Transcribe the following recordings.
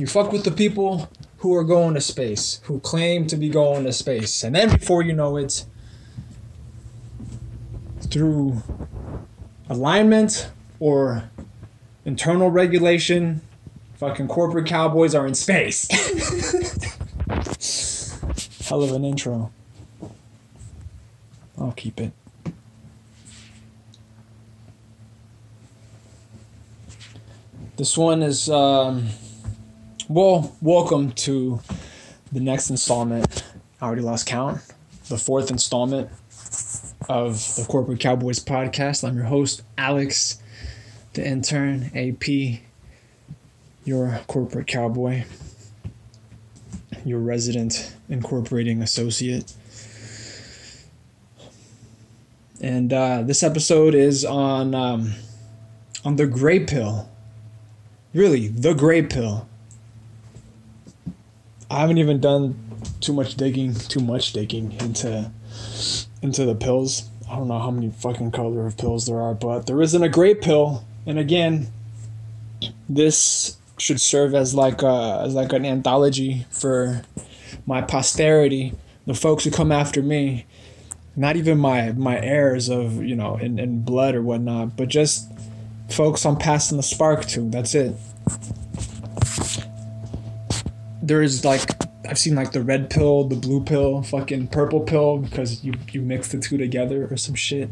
You fuck with the people who are going to space, who claim to be going to space. And then before you know it, through alignment or internal regulation, fucking corporate cowboys are in space. Hell of an intro. I'll keep it. This one is, um, well, welcome to the next installment. I already lost count. The fourth installment of the Corporate Cowboys podcast. I'm your host, Alex, the intern, AP, your corporate cowboy, your resident incorporating associate. And uh, this episode is on um, on the gray pill. Really, the gray pill. I haven't even done too much digging, too much digging into into the pills. I don't know how many fucking color of pills there are, but there isn't a gray pill. And again, this should serve as like a, as like an anthology for my posterity, the folks who come after me. Not even my my heirs of you know in, in blood or whatnot, but just folks I'm passing the spark to. That's it. There's like I've seen like the red pill, the blue pill, fucking purple pill because you you mix the two together or some shit.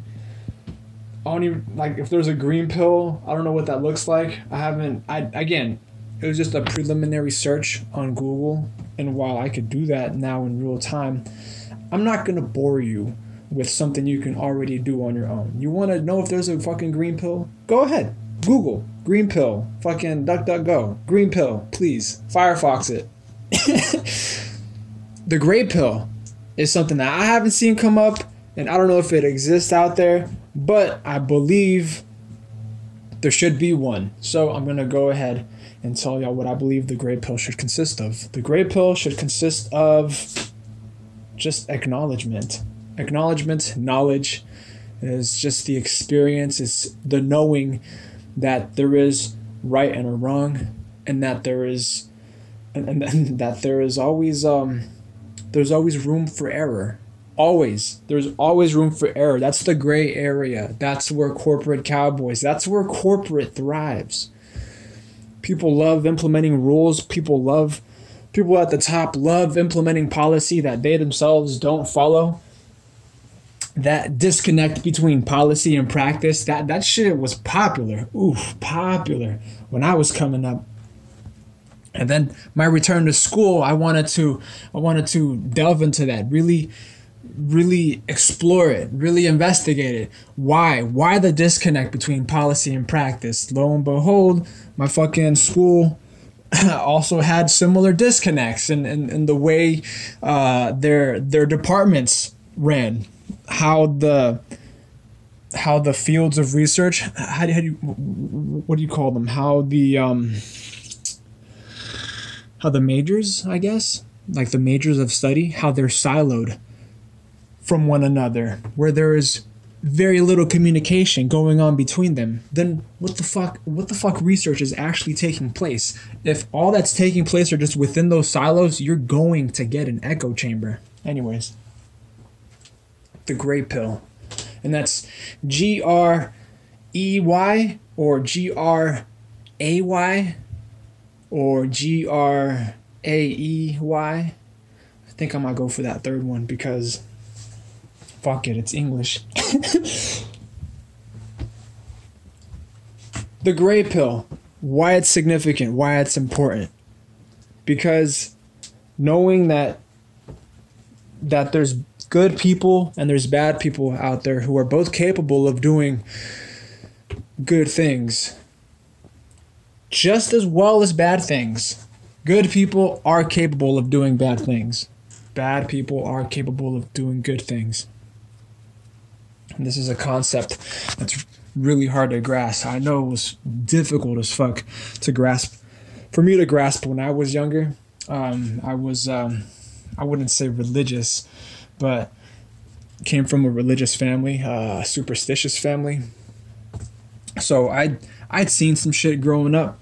I don't even like if there's a green pill. I don't know what that looks like. I haven't. I again, it was just a preliminary search on Google, and while I could do that now in real time, I'm not gonna bore you with something you can already do on your own. You want to know if there's a fucking green pill? Go ahead. Google green pill. Fucking DuckDuckGo. Green pill, please. Firefox it. the gray pill is something that I haven't seen come up, and I don't know if it exists out there, but I believe there should be one. So I'm gonna go ahead and tell y'all what I believe the gray pill should consist of. The gray pill should consist of just acknowledgement. Acknowledgement, knowledge is just the experience, is the knowing that there is right and a wrong, and that there is and, and, that there is always um there's always room for error. Always. There's always room for error. That's the gray area. That's where corporate cowboys that's where corporate thrives. People love implementing rules. People love people at the top love implementing policy that they themselves don't follow. That disconnect between policy and practice that that shit was popular. Oof popular. When i was coming up and then my return to school i wanted to i wanted to delve into that really really explore it really investigate it. Why? Why the disconnect between policy and practice? Lo and behold my fucking school also had similar disconnects in, in, in the way uh, their their departments ran. How the how the fields of research how do, how do you what do you call them? How the um how the majors, I guess, like the majors of study, how they're siloed from one another, where there is very little communication going on between them, then what the fuck what the fuck research is actually taking place? If all that's taking place are just within those silos, you're going to get an echo chamber. Anyways, the gray pill. And that's G R E Y or G R A Y or G R A E Y. I think I might go for that third one because fuck it, it's English. the gray pill, why it's significant, why it's important. Because knowing that that there's good people and there's bad people out there who are both capable of doing good things just as well as bad things. Good people are capable of doing bad things. Bad people are capable of doing good things. And this is a concept that's really hard to grasp. I know it was difficult as fuck to grasp. For me to grasp when I was younger, um, I was, um, I wouldn't say religious, but came from a religious family, uh, a superstitious family. So I I'd seen some shit growing up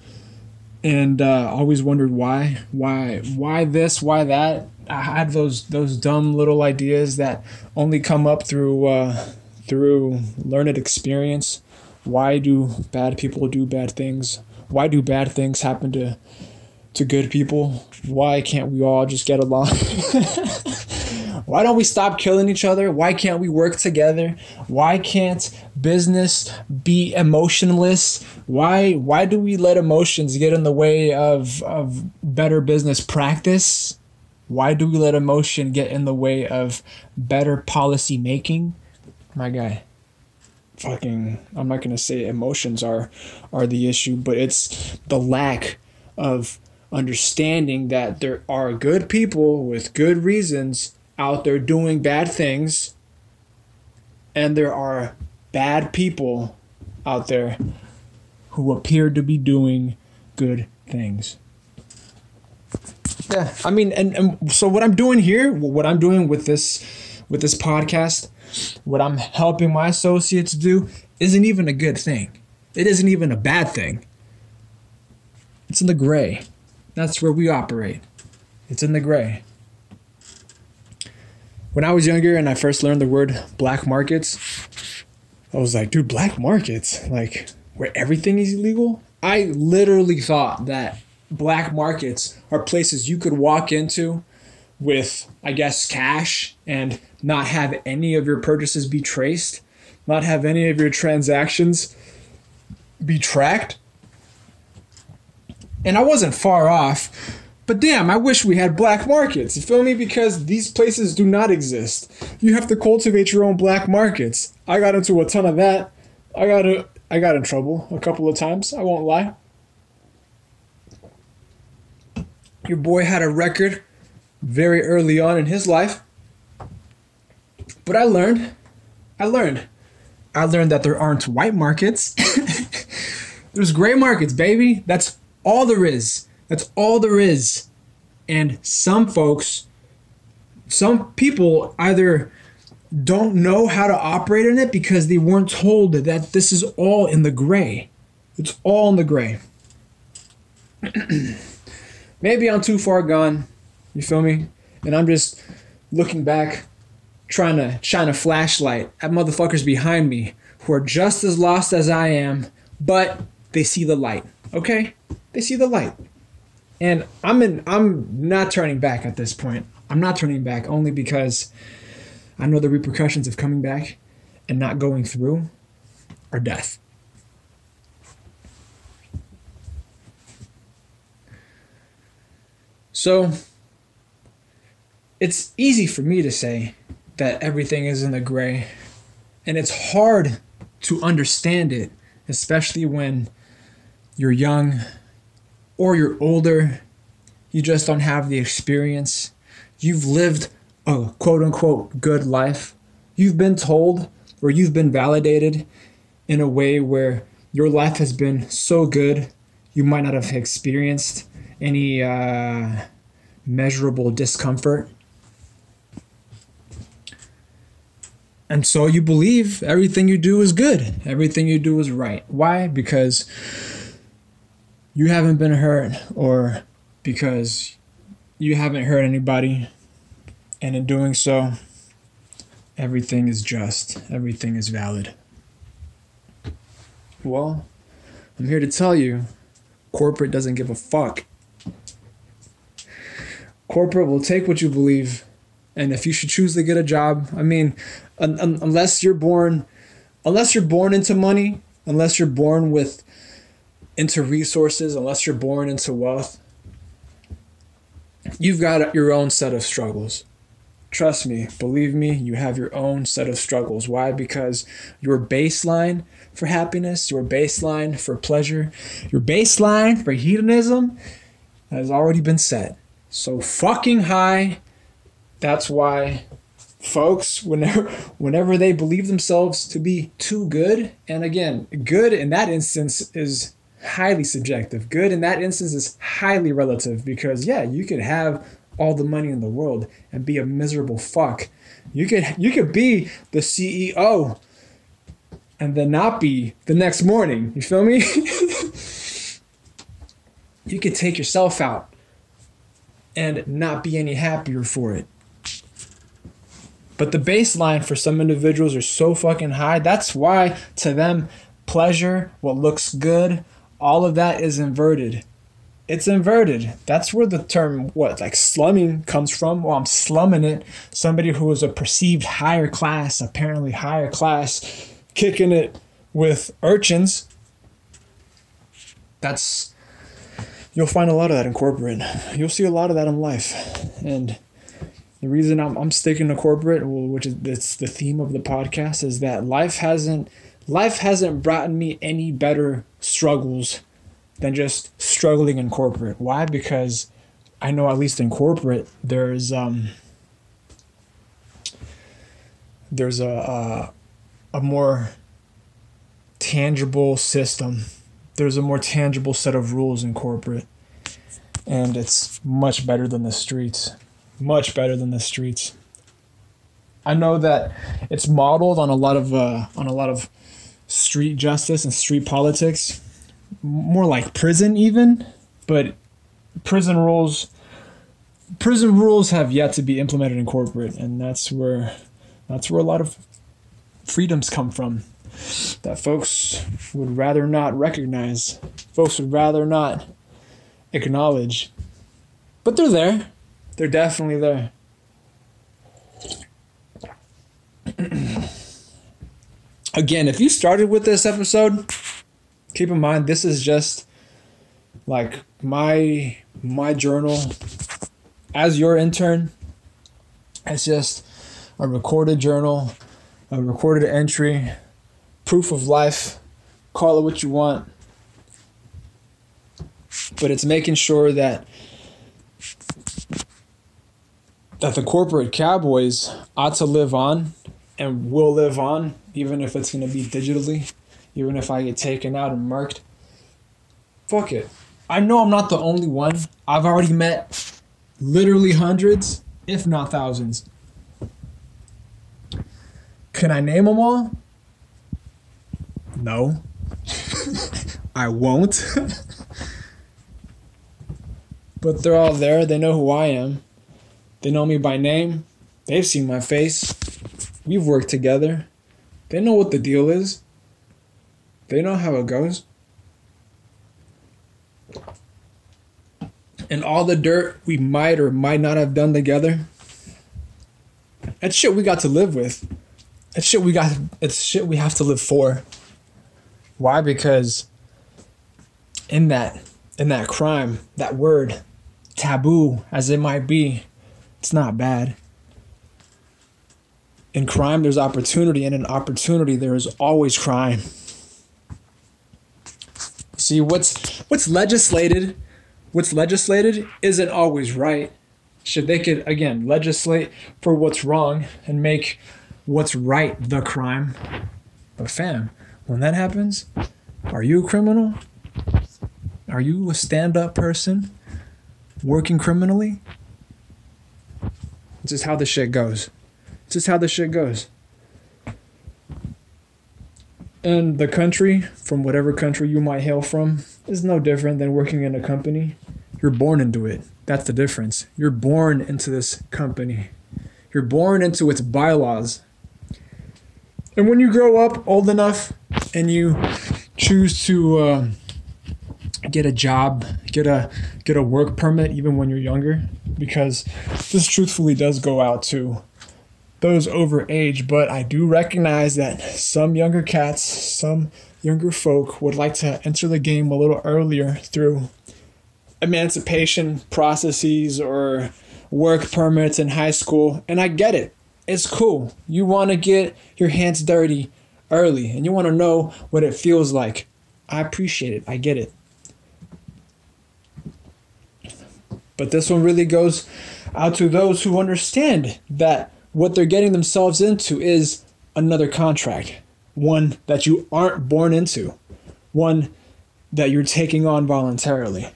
and uh, always wondered why, why, why this, why that. I had those those dumb little ideas that only come up through uh, through learned experience. Why do bad people do bad things? Why do bad things happen to to good people? Why can't we all just get along? Why don't we stop killing each other? Why can't we work together? Why can't business be emotionless? Why why do we let emotions get in the way of of better business practice? Why do we let emotion get in the way of better policy making? My guy. Fucking I'm not to say emotions are are the issue, but it's the lack of understanding that there are good people with good reasons out there doing bad things, and there are bad people out there who appear to be doing good things. Yeah, I mean, and, and so what I'm doing here, what I'm doing with this, with this podcast, what I'm helping my associates do, isn't even a good thing. It isn't even a bad thing. It's in the gray. That's where we operate. It's in the gray when I was younger and I first learned the word black markets, I was like, dude, black markets, like where everything is illegal. I literally thought that black markets are places you could walk into with, I guess, cash and not have any of your purchases be traced, not have any of your transactions be tracked. And I wasn't far off but damn, I wish we had black markets. You feel me? Because these places do not exist. You have to cultivate your own black markets. I got into a ton of that. I got a, I got in trouble a couple of times. I won't lie. Your boy had a record very early on in his life. But I learned. I learned. I learned that there aren't white markets. There's gray markets, baby. That's all there is. That's all there is. And some folks, some people either don't know how to operate in it because they weren't told that this is all in the gray. It's all in the gray. Maybe I'm too far gone. You feel me? And I'm just looking back, trying to shine a flashlight at motherfuckers behind me who are just as lost as I am, but they see the light. Okay? They see the light. And I'm in I'm not turning back at this point. I'm not turning back only because I know the repercussions of coming back and not going through are death. So it's easy for me to say that everything is in the gray, and it's hard to understand it, especially when you're young or you're older, you just don't have the experience. You've lived a quote unquote good life. You've been told or you've been validated in a way where your life has been so good, you might not have experienced any uh, measurable discomfort. And so you believe everything you do is good, everything you do is right. Why? Because you haven't been hurt or because you haven't hurt anybody and in doing so everything is just everything is valid. Well i'm here to tell you corporate doesn't give a fuck. Corporate will take what you believe and if you should choose to get a job i mean un- un- unless you're born unless you're born into money unless you're born with into resources, unless you're born into wealth, you've got your own set of struggles. Trust me, believe me, you have your own set of struggles. Why? Because your baseline for happiness, your baseline for pleasure, your baseline for hedonism has already been set. So fucking high. That's why folks whenever whenever they believe themselves to be too good, and again, good in that instance is highly subjective. Good in that instance is highly relative because yeah, you could have all the money in the world and be a miserable fuck. You could you could be the CEO and then not be the next morning. You feel me? you could take yourself out and not be any happier for it. But the baseline for some individuals are so fucking high. That's why to them, pleasure, what looks good, all of that is inverted. It's inverted. That's where the term what like slumming comes from. Well, I'm slumming it. Somebody who is a perceived higher class, apparently higher class, kicking it with urchins. That's you'll find a lot of that in corporate. You'll see a lot of that in life. And the reason I'm, I'm sticking to corporate, which is it's the theme of the podcast, is that life hasn't life hasn't brought me any better struggles than just struggling in corporate. Why? Because I know at least in corporate there's um there's a a, a more tangible system. There's a more tangible set of rules in corporate. And it's much better than the streets. Much better than the streets. I know that it's modeled on a lot of uh, on a lot of street justice and street politics more like prison even, but prison rules prison rules have yet to be implemented in corporate and that's where that's where a lot of freedoms come from that folks would rather not recognize folks would rather not acknowledge. But they're there. They're definitely there again if you started with this episode keep in mind this is just like my my journal. As your intern it's just a recorded journal a recorded entry proof of life call it what you want. But it's making sure that that the corporate cowboys ought to live on and will live on even if it's going to be digitally even if I get taken out and marked. Fuck it. I know I'm not the only one. I've already met literally hundreds, if not thousands. Can I name them all? No. I won't. but they're all there. They know who I am. They know me by name. They've seen my face. We've worked together. They know what the deal is. They know how it goes. And all the dirt we might or might not have done together. It's shit we got to live with. It's shit we got it's shit we have to live for. Why? Because in that in that crime, that word, taboo as it might be, it's not bad. In crime, there's opportunity, and in opportunity, there is always crime. See what's what's legislated, what's legislated isn't always right. Should they could again legislate for what's wrong and make what's right the crime. But fam, when that happens, are you a criminal? Are you a stand-up person working criminally? It's just how the shit goes. It's just how the shit goes. And the country, from whatever country you might hail from, is no different than working in a company. You're born into it. That's the difference. You're born into this company. You're born into its bylaws. And when you grow up old enough and you choose to uh, get a job, get a get a work permit, even when you're younger, because this truthfully does go out to those over age, but I do recognize that some younger cats, some younger folk would like to enter the game a little earlier through emancipation processes or work permits in high school, and I get it. It's cool. You want to get your hands dirty early and you want to know what it feels like. I appreciate it. I get it. But this one really goes out to those who understand that what they're getting themselves into is another contract, one that you aren't born into, one that you're taking on voluntarily.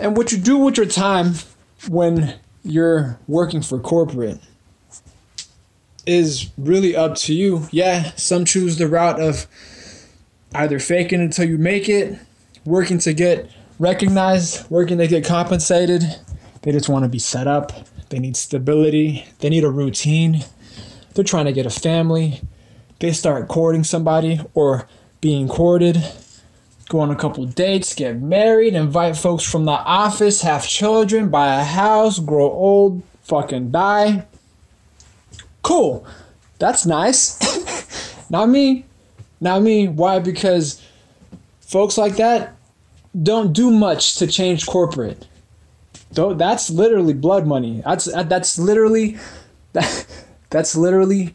And what you do with your time when you're working for corporate is really up to you. Yeah, some choose the route of either faking until you make it, working to get recognized, working to get compensated. They just want to be set up. They need stability. They need a routine. They're trying to get a family. They start courting somebody or being courted, go on a couple dates, get married, invite folks from the office, have children, buy a house, grow old, fucking die. Cool. That's nice. Not me. Not me. Why? Because folks like that don't do much to change corporate. Though that's literally blood money. That's uh, that's literally that, that's literally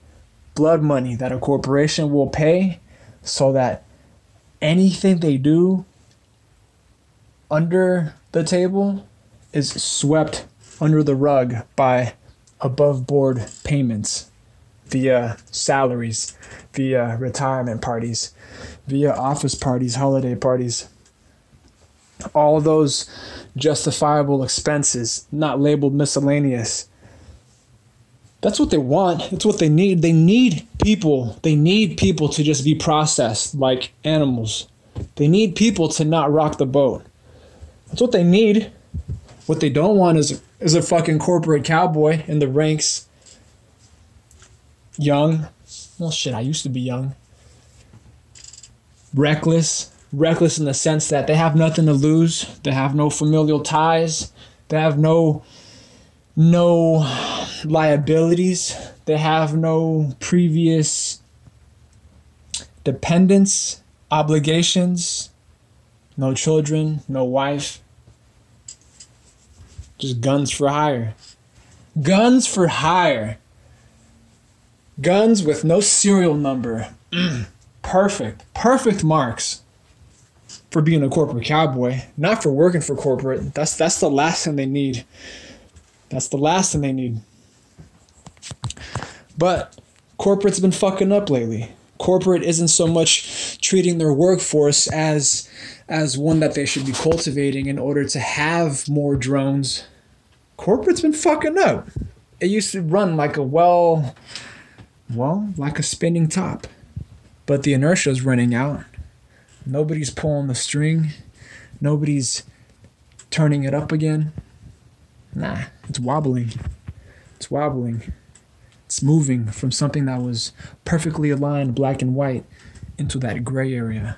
blood money that a corporation will pay so that anything they do under the table is swept under the rug by above board payments via salaries, via retirement parties, via office parties, holiday parties. All those justifiable expenses, not labeled miscellaneous. That's what they want. It's what they need. They need people. They need people to just be processed like animals. They need people to not rock the boat. That's what they need. What they don't want is is a fucking corporate cowboy in the ranks. Young. Well shit, I used to be young. Reckless. Reckless in the sense that they have nothing to lose. They have no familial ties. They have no no liabilities. They have no previous dependents, obligations, no children, no wife. Just guns for hire. Guns for hire. Guns with no serial number. Perfect. Perfect marks for being a corporate cowboy, not for working for corporate. That's that's the last thing they need. That's the last thing they need. But corporate's been fucking up lately. Corporate isn't so much treating their workforce as as one that they should be cultivating in order to have more drones. Corporate's been fucking up. It used to run like a well well, like a spinning top. But the inertia is running out. Nobody's pulling the string. Nobody's turning it up again. Nah, it's wobbling. It's wobbling. It's moving from something that was perfectly aligned, black and white, into that gray area.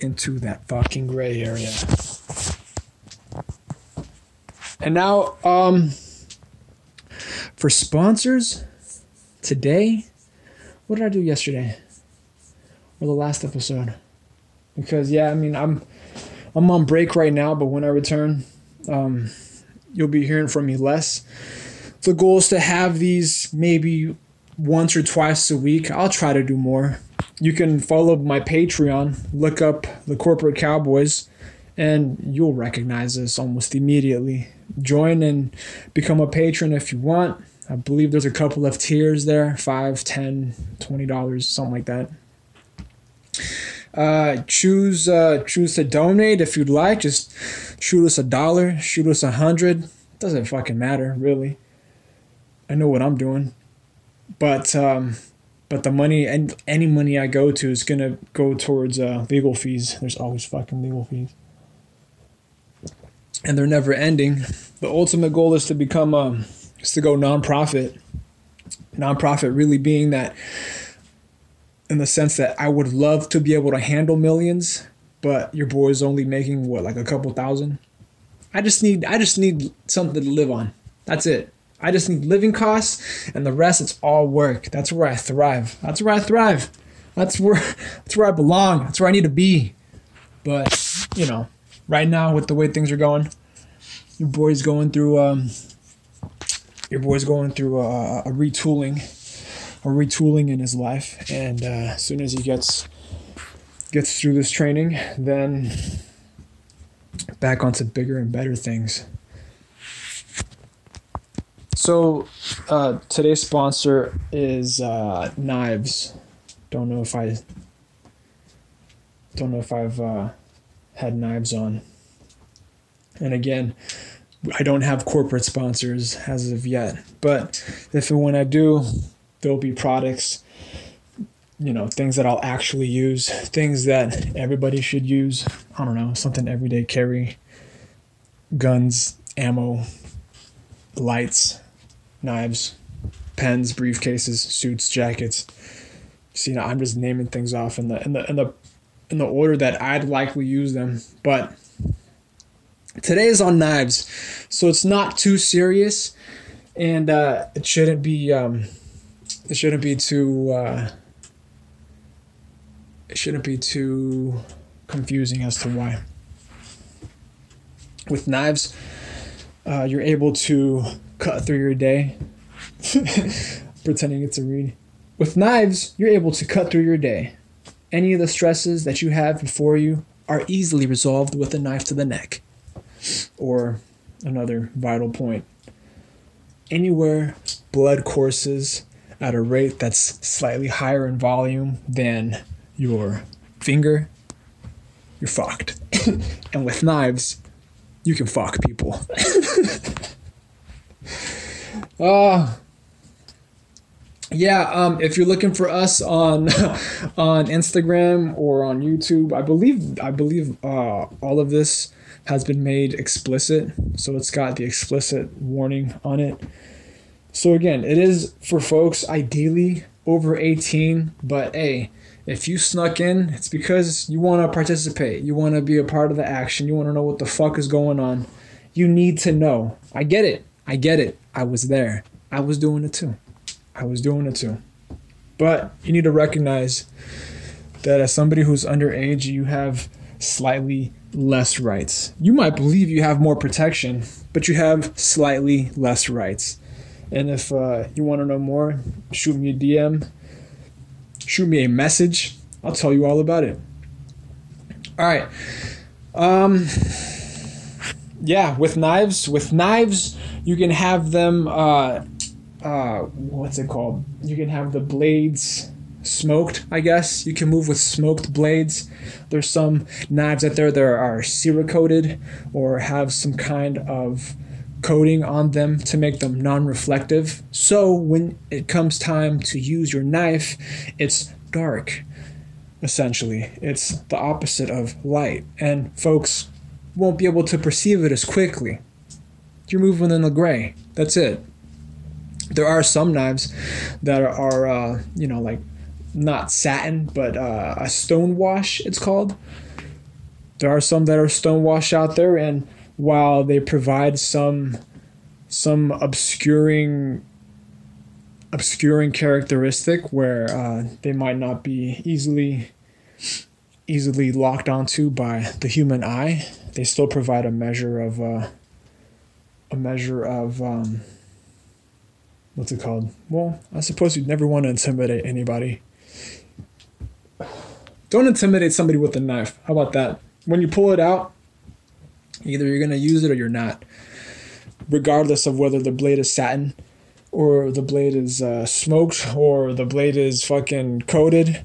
Into that fucking gray area. And now, um, for sponsors, today, what did I do yesterday? Or the last episode? Because yeah, I mean, I'm I'm on break right now, but when I return, um, you'll be hearing from me less. The goal is to have these maybe once or twice a week. I'll try to do more. You can follow my Patreon, look up the Corporate Cowboys, and you'll recognize us almost immediately. Join and become a patron if you want. I believe there's a couple of tiers there five, ten, twenty dollars, something like that. Uh, choose uh, choose to donate if you'd like. Just shoot us a dollar, shoot us a hundred. Doesn't fucking matter, really. I know what I'm doing, but um, but the money and any money I go to is gonna go towards uh, legal fees. There's always fucking legal fees, and they're never ending. The ultimate goal is to become um, is to go nonprofit. Nonprofit really being that in the sense that I would love to be able to handle millions, but your boy is only making what like a couple thousand. I just need I just need something to live on. That's it. I just need living costs and the rest it's all work. That's where I thrive. That's where I thrive. That's where that's where I belong. That's where I need to be. But, you know, right now with the way things are going, your boy's going through um your boy's going through a, a retooling a retooling in his life, and uh, as soon as he gets gets through this training, then back onto bigger and better things. So uh, today's sponsor is uh, knives. Don't know if I don't know if I've uh, had knives on. And again, I don't have corporate sponsors as of yet, but if and when I do, there'll be products you know, things that I'll actually use, things that everybody should use. I don't know, something everyday carry, guns, ammo, lights, knives, pens, briefcases, suits, jackets. See, now I'm just naming things off in the in the in the in the order that I'd likely use them, but today is on knives, so it's not too serious, and uh, it shouldn't be um, it shouldn't be too uh, it shouldn't be too confusing as to why. With knives, uh, you're able to cut through your day. Pretending it's a read. With knives, you're able to cut through your day. Any of the stresses that you have before you are easily resolved with a knife to the neck. Or another vital point. Anywhere blood courses at a rate that's slightly higher in volume than your finger, you're fucked. and with knives, you can fuck people. uh yeah, um, if you're looking for us on on Instagram or on YouTube, I believe I believe uh, all of this has been made explicit, so it's got the explicit warning on it. So again, it is for folks ideally over 18, but hey, if you snuck in, it's because you want to participate. You want to be a part of the action. You want to know what the fuck is going on. You need to know. I get it. I get it. I was there. I was doing it too. I was doing it too. But you need to recognize that as somebody who's underage, you have slightly less rights. You might believe you have more protection, but you have slightly less rights. And if uh, you want to know more, shoot me a DM, shoot me a message. I'll tell you all about it. All right. Um, yeah, with knives, with knives, you can have them. Uh, uh, what's it called? You can have the blades smoked, I guess. You can move with smoked blades. There's some knives out there that are cerakoted or have some kind of coating on them to make them non-reflective. So when it comes time to use your knife, it's dark. Essentially, it's the opposite of light, and folks won't be able to perceive it as quickly. You're moving in the gray. That's it there are some knives that are, uh, you know, like not satin, but uh, a stone wash, it's called. There are some that are stone wash out there, and while they provide some some obscuring obscuring characteristic where uh, they might not be easily easily locked onto by the human eye, they still provide a measure of uh, a measure of um, what's it called? Well, I suppose you'd never want to intimidate anybody. Don't intimidate somebody with a knife. How about that? When you pull it out, either you're going to use it or you're not. Regardless of whether the blade is satin or the blade is uh, smoked or the blade is fucking coated,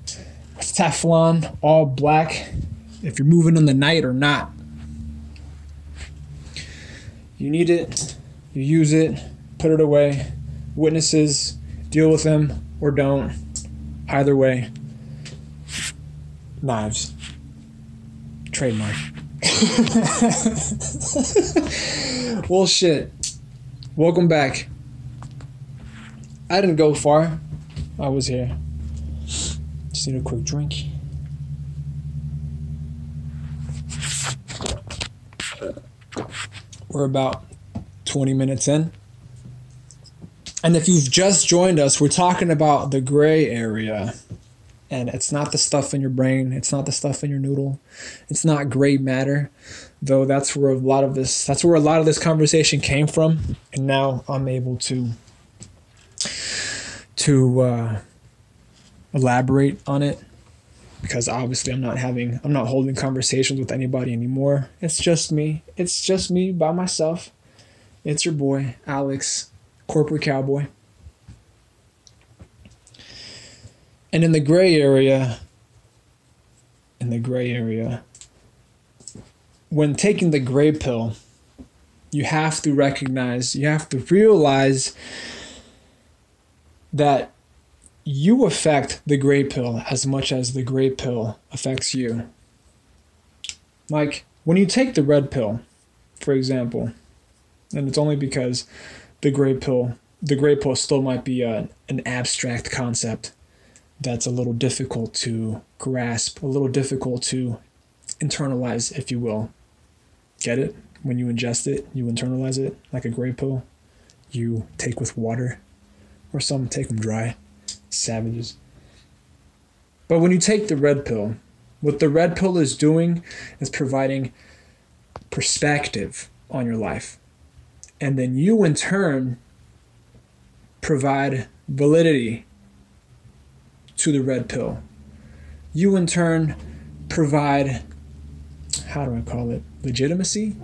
it's Teflon, all black, if you're moving in the night or not. You need it, you use it, put it away, witnesses, deal with them or don't. Either way, knives. Trademark. well, shit. Welcome back. I didn't go far. I was here. Just need a quick drink. We're about 20 minutes in. And if you've just joined us, we're talking about the gray area. And it's not the stuff in your brain, it's not the stuff in your noodle. It's not gray matter, though that's where a lot of this that's where a lot of this conversation came from. And now I'm able to to uh, elaborate on it because obviously I'm not having I'm not holding conversations with anybody anymore. It's just me. It's just me by myself. It's your boy Alex corporate cowboy. And in the gray area, in the gray area, when taking the gray pill, you have to recognize, you have to realize that you affect the gray pill as much as the gray pill affects you. Like when you take the red pill, for example, and it's only because the gray pill, the gray pill still might be a, an abstract concept that's a little difficult to grasp, a little difficult to internalize, if you will. Get it? When you ingest it, you internalize it like a gray pill. You take with water, or some take them dry savages. But when you take the red pill, what the red pill is doing is providing perspective on your life. And then you, in turn, provide validity to the red pill. You, in turn, provide, how do I call it, legitimacy?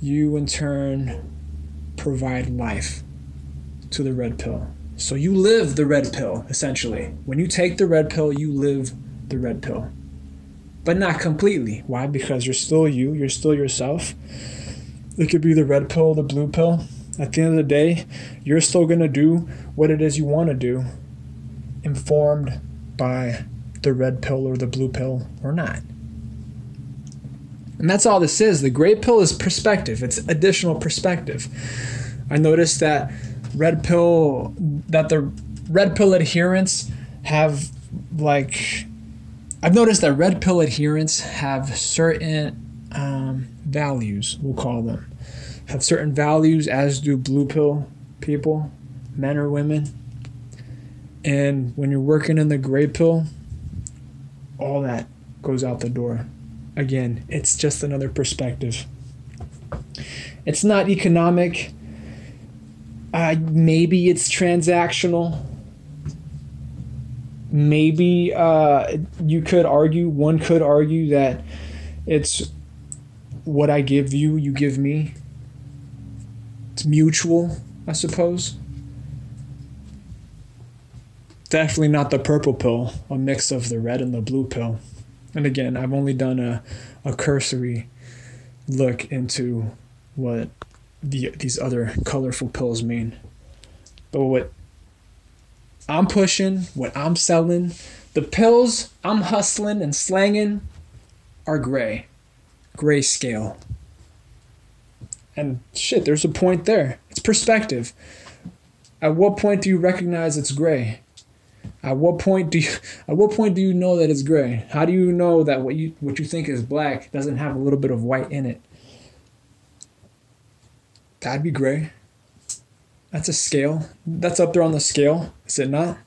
You, in turn, provide life to the red pill. So you live the red pill, essentially. When you take the red pill, you live the red pill. But not completely. Why? Because you're still you, you're still yourself. It could be the red pill, the blue pill. At the end of the day, you're still going to do what it is you want to do, informed by the red pill or the blue pill or not. And that's all this is. The gray pill is perspective, it's additional perspective. I noticed that red pill that the red pill adherents have like I've noticed that red pill adherents have certain um, values, we'll call them, have certain values, as do blue pill people, men or women. And when you're working in the gray pill, all that goes out the door. Again, it's just another perspective. It's not economic uh, maybe it's transactional. Maybe uh, you could argue, one could argue that it's what I give you, you give me. It's mutual, I suppose. Definitely not the purple pill, a mix of the red and the blue pill. And again, I've only done a, a cursory look into what the these other colorful pills mean. But what I'm pushing, what I'm selling, the pills I'm hustling and slanging are gray. Gray scale. And shit, there's a point there. It's perspective. At what point do you recognize it's gray? At what point do you at what point do you know that it's gray? How do you know that what you what you think is black doesn't have a little bit of white in it? That'd be gray. That's a scale. That's up there on the scale, is it not?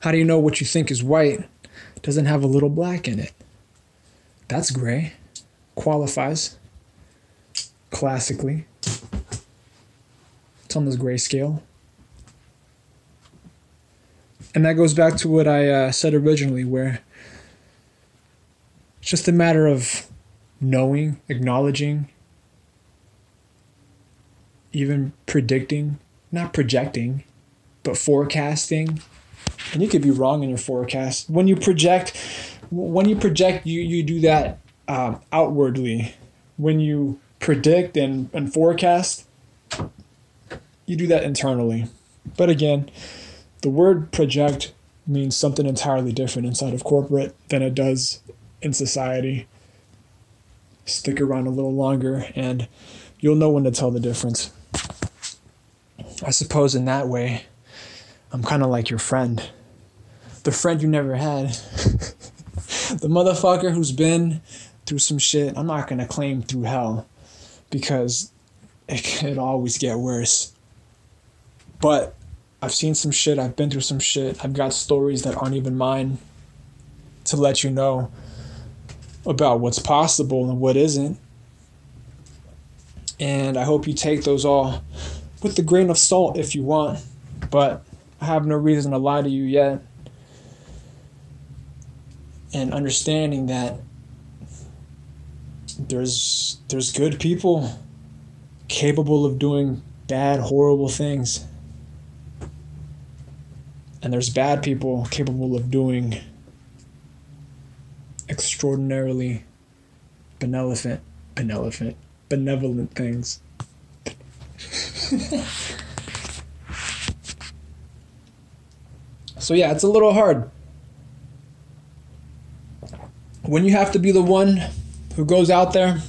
How do you know what you think is white doesn't have a little black in it? That's gray. Qualifies. Classically. It's on this gray scale. And that goes back to what I uh, said originally, where it's just a matter of knowing, acknowledging, even predicting, not projecting, but forecasting. And you could be wrong in your forecast. When you project, when you project, you, you do that um, outwardly. When you predict and, and forecast, you do that internally. But again, the word project means something entirely different inside of corporate than it does in society. Stick around a little longer and you'll know when to tell the difference. I suppose in that way, I'm kind of like your friend. The friend you never had. the motherfucker who's been through some shit. I'm not going to claim through hell because it could always get worse. But I've seen some shit. I've been through some shit. I've got stories that aren't even mine to let you know about what's possible and what isn't. And I hope you take those all with a grain of salt if you want, but I have no reason to lie to you yet. And understanding that there's there's good people capable of doing bad, horrible things. And there's bad people capable of doing extraordinarily benevolent, benevolent, benevolent things. so yeah, it's a little hard. When you have to be the one who goes out there,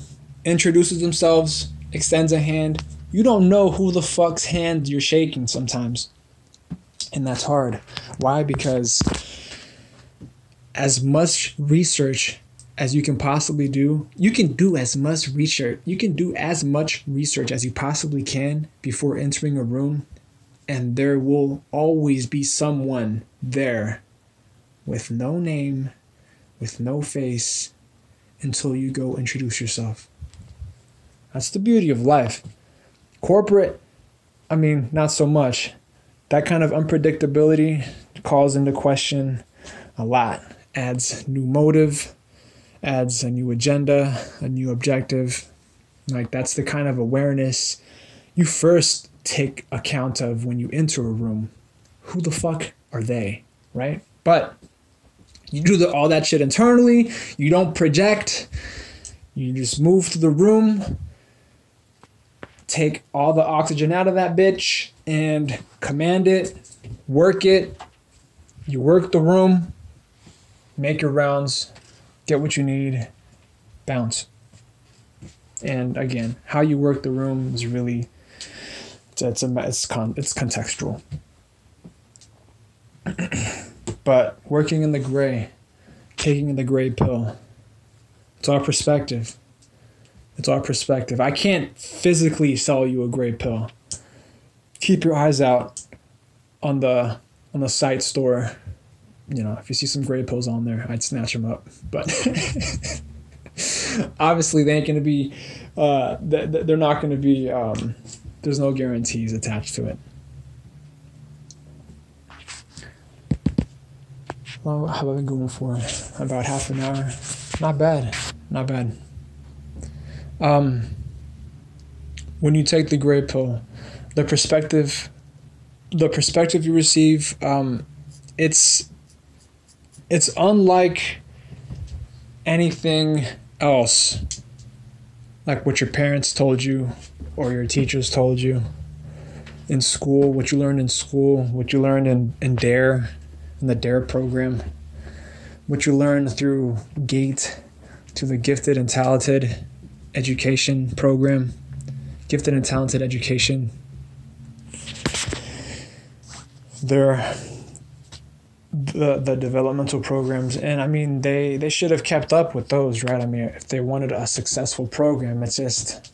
introduces themselves, extends a hand, you don't know who the fuck's hand you're shaking sometimes. And that's hard. Why? Because as much research as you can possibly do, you can do as much research. You can do as much research as you possibly can before entering a room, and there will always be someone there with no name, with no face, until you go introduce yourself. That's the beauty of life. Corporate, I mean, not so much. That kind of unpredictability calls into question a lot, adds new motive, adds a new agenda, a new objective. Like, that's the kind of awareness you first take account of when you enter a room. Who the fuck are they, right? But you do the, all that shit internally, you don't project, you just move to the room take all the oxygen out of that bitch and command it, work it. You work the room, make your rounds, get what you need, bounce. And again, how you work the room is really it's a, it's, con, it's contextual. but working in the gray, taking the gray pill, it's all perspective. It's our perspective. I can't physically sell you a gray pill. Keep your eyes out on the on the site store. You know, if you see some gray pills on there, I'd snatch them up. But obviously, they ain't gonna be. Uh, they're not gonna be. Um, there's no guarantees attached to it. How have I been going for? About half an hour. Not bad. Not bad. Um, when you take the gray pill, the perspective, the perspective you receive, um, it's it's unlike anything else, like what your parents told you or your teachers told you in school, what you learned in school, what you learned in, in DARE, in the DARE program, what you learned through GATE to the gifted and talented education program, gifted and talented education. They're the the developmental programs and I mean they they should have kept up with those, right? I mean if they wanted a successful program, it's just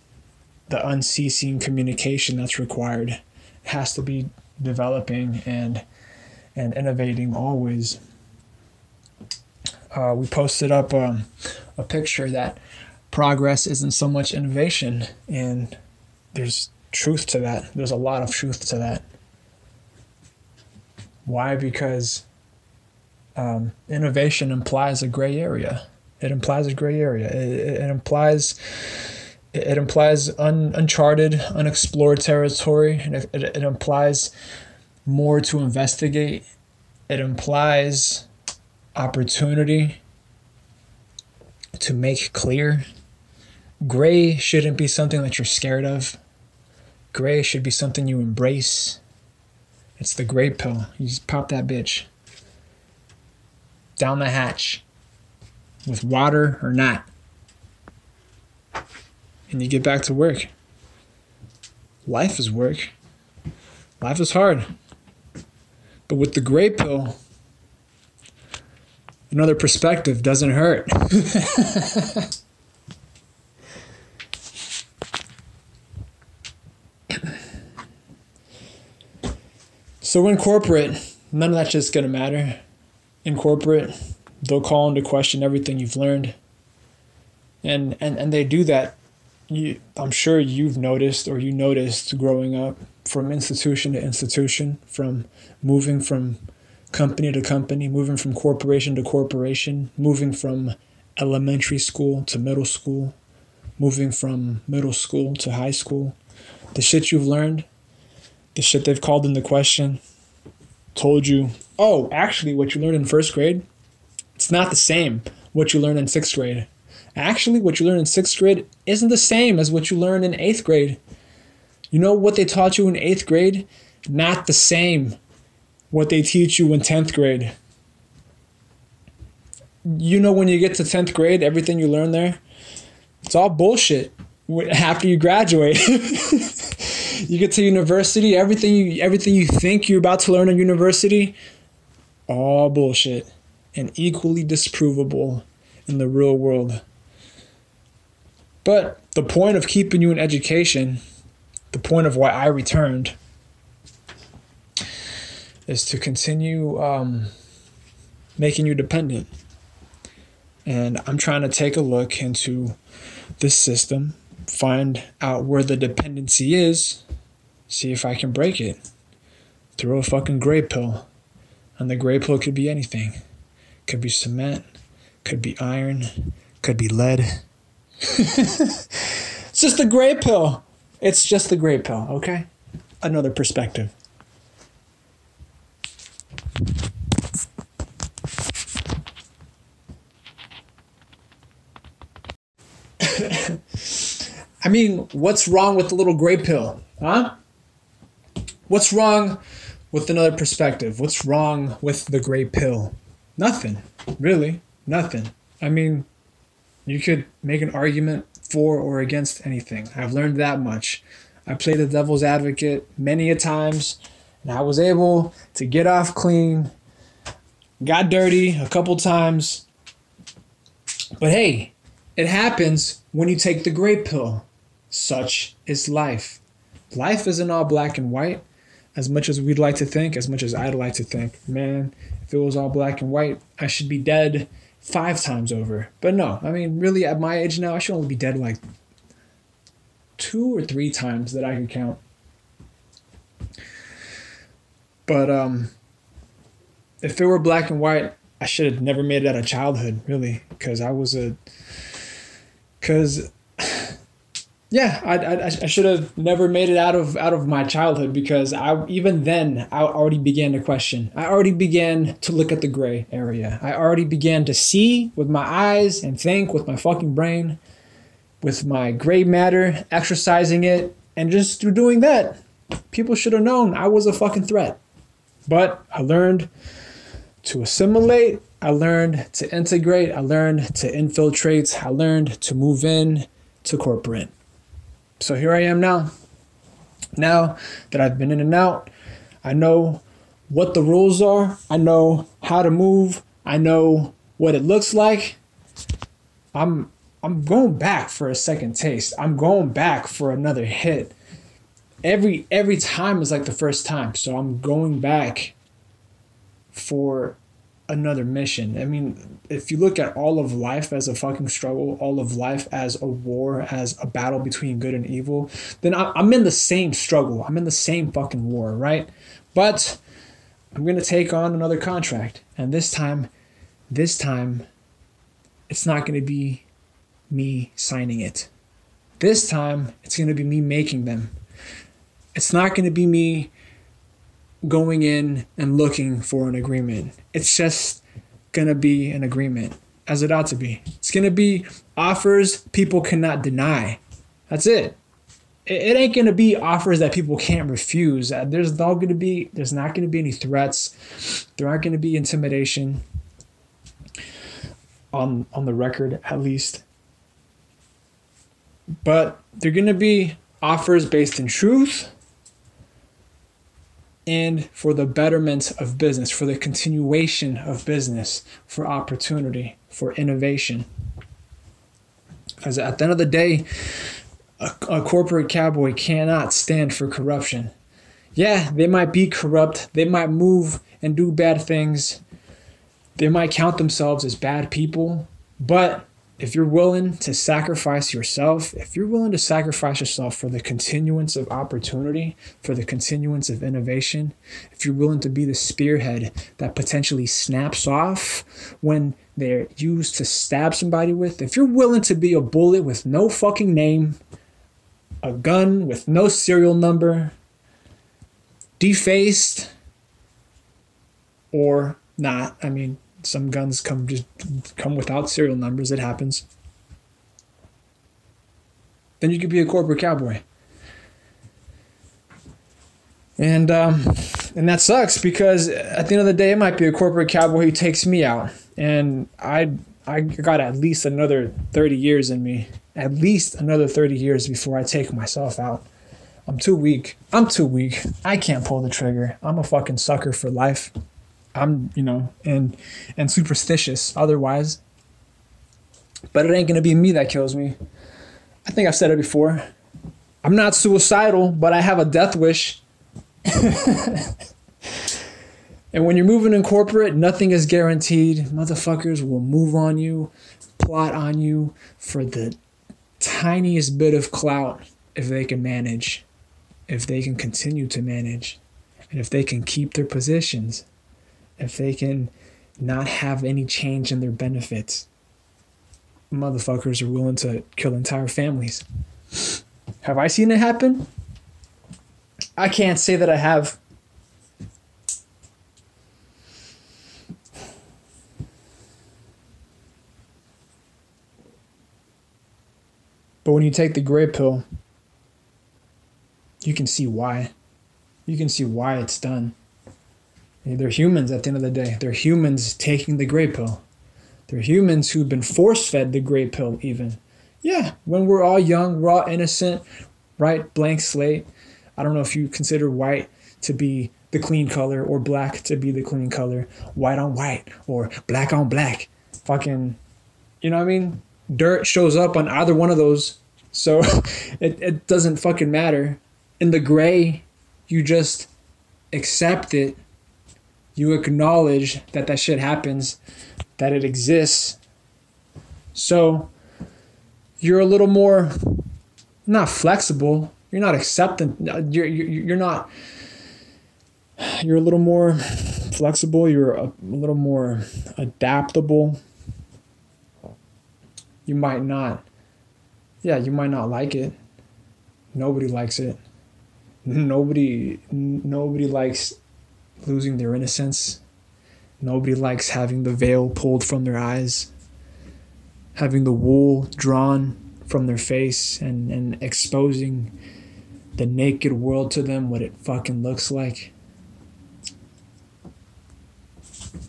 the unceasing communication that's required it has to be developing and and innovating always. Uh, we posted up um, a picture that progress isn't so much innovation. And there's truth to that. There's a lot of truth to that. Why? Because um, innovation implies a gray area. It implies a gray area. It, it implies it implies un, uncharted, unexplored territory. And it, it, it implies more to investigate. It implies opportunity to make clear Gray shouldn't be something that you're scared of. Gray should be something you embrace. It's the gray pill. You just pop that bitch down the hatch with water or not. And you get back to work. Life is work. Life is hard. But with the gray pill, another perspective doesn't hurt. So in corporate, none of that's just gonna matter. In corporate, they'll call into question everything you've learned. And and, and they do that. You I'm sure you've noticed or you noticed growing up from institution to institution, from moving from company to company, moving from corporation to corporation, moving from elementary school to middle school, moving from middle school to high school. The shit you've learned the shit they've called into question, told you, oh, actually, what you learned in first grade, it's not the same what you learned in sixth grade. Actually, what you learned in sixth grade isn't the same as what you learned in eighth grade. You know what they taught you in eighth grade? Not the same what they teach you in 10th grade. You know, when you get to 10th grade, everything you learn there, it's all bullshit after you graduate. you get to university, everything you everything you think you're about to learn in university, all bullshit and equally disprovable in the real world. But the point of keeping you in education, the point of why I returned, is to continue um, making you dependent. And I'm trying to take a look into this system, find out where the dependency is, see if I can break it. Throw a fucking gray pill. And the gray pill could be anything. Could be cement, could be iron, could be lead. it's just a gray pill. It's just the gray pill, okay? Another perspective. I mean, what's wrong with the little gray pill? Huh? What's wrong with another perspective? What's wrong with the gray pill? Nothing, really. Nothing. I mean, you could make an argument for or against anything. I've learned that much. I played the devil's advocate many a times, and I was able to get off clean. Got dirty a couple times. But hey, it happens when you take the gray pill. Such is life. Life isn't all black and white, as much as we'd like to think, as much as I'd like to think. Man, if it was all black and white, I should be dead five times over. But no, I mean, really, at my age now, I should only be dead like two or three times that I can count. But um, if it were black and white, I should have never made it out of childhood, really, because I was a because yeah, I, I, I should have never made it out of out of my childhood because I even then I already began to question. I already began to look at the gray area. I already began to see with my eyes and think with my fucking brain, with my gray matter, exercising it, and just through doing that, people should have known I was a fucking threat. But I learned to assimilate I learned to integrate, I learned to infiltrate, I learned to move in to corporate. So here I am now. Now that I've been in and out, I know what the rules are, I know how to move, I know what it looks like. I'm I'm going back for a second taste. I'm going back for another hit. Every every time is like the first time. So I'm going back for another mission. I mean, if you look at all of life as a fucking struggle, all of life as a war, as a battle between good and evil, then I'm in the same struggle. I'm in the same fucking war, right? But I'm going to take on another contract. And this time, this time, it's not going to be me signing it. This time, it's going to be me making them. It's not going to be me going in and looking for an agreement. It's just going to be an agreement, as it ought to be. It's going to be offers people cannot deny. That's it. It, ain't going to be offers that people can't refuse. Uh, there's not going to be there's not going to be any threats. There aren't going to be intimidation on on the record at least. But they're going to be offers based in truth and for the betterment of business, for the continuation of business, for opportunity, for innovation. Because at the end of the day, a, a, corporate cowboy cannot stand for corruption. Yeah, they might be corrupt, they might move and do bad things, they might count themselves as bad people, but if you're willing to sacrifice yourself, if you're willing to sacrifice yourself for the continuance of opportunity, for the continuance of innovation, if you're willing to be the spearhead that potentially snaps off when they're used to stab somebody with, if you're willing to be a bullet with no fucking name, a gun with no serial number, defaced, or not, I mean, some guns come just come without serial numbers. It happens. Then you could be a corporate cowboy. And um, and that sucks because at the end of the day, it might be a corporate cowboy who takes me out, and I I got at least another thirty years in me, at least another thirty years before I take myself out. I'm too weak. I'm too weak. I can't pull the trigger. I'm a fucking sucker for life. I'm, you know, and and superstitious otherwise. But it ain't gonna be me that kills me. I think I've said it before. I'm not suicidal, but I have a death wish. and when you're moving in corporate, nothing is guaranteed. Motherfuckers will move on you, plot on you for the tiniest bit of clout if they can manage, if they can continue to manage, and if they can keep their positions, if they can not have any change in their benefits. Motherfuckers are willing to kill entire families. Have I seen it happen? I can't say that I have. But when you take the gray pill, you can see why. You can see why it's done. They're humans at the end of the day. They're humans taking the gray pill. They're humans who've been force fed the gray pill, even. Yeah, when we're all young, all innocent, right? Blank slate. I don't know if you consider white to be the clean color or black to be the clean color, white on white or black on black. Fucking, you know what I mean? Dirt shows up on either one of those. So it, it doesn't fucking matter. In the gray, you just accept it. You acknowledge that that shit happens, that it exists. So you're a little more not flexible, you're not accepting uh, you're, you're you're not you're a little more flexible. You're a, a little more adaptable. You might not yeah you might not like it. Nobody likes it. Nobody nobody likes losing their innocence nobody likes having the veil pulled from their eyes having the wool drawn from their face and, and exposing the naked world to them, what it fucking looks like.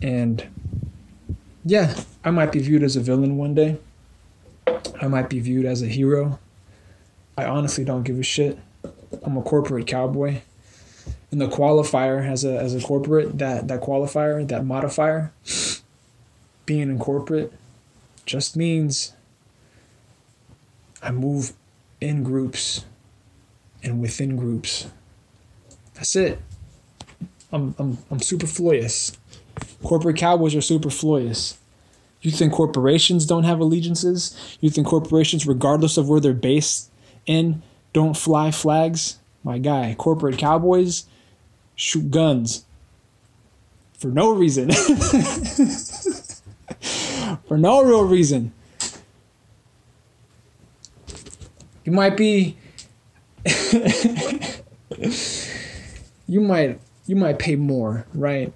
And yeah, I might be viewed as a villain one day. I might be viewed as a hero. I honestly don't give a shit. I'm a corporate cowboy. And the qualifier as a as a corporate, that that qualifier, that modifier, being in corporate just means I move in groups and within groups. That's it. I'm, I'm, I'm superfluous. Corporate cowboys are superfluous. You think corporations don't have allegiances? You think corporations, regardless of where they're based in, don't fly flags? My guy, corporate cowboys shoot guns for no reason. for no real reason. You might be you might you might pay more, right?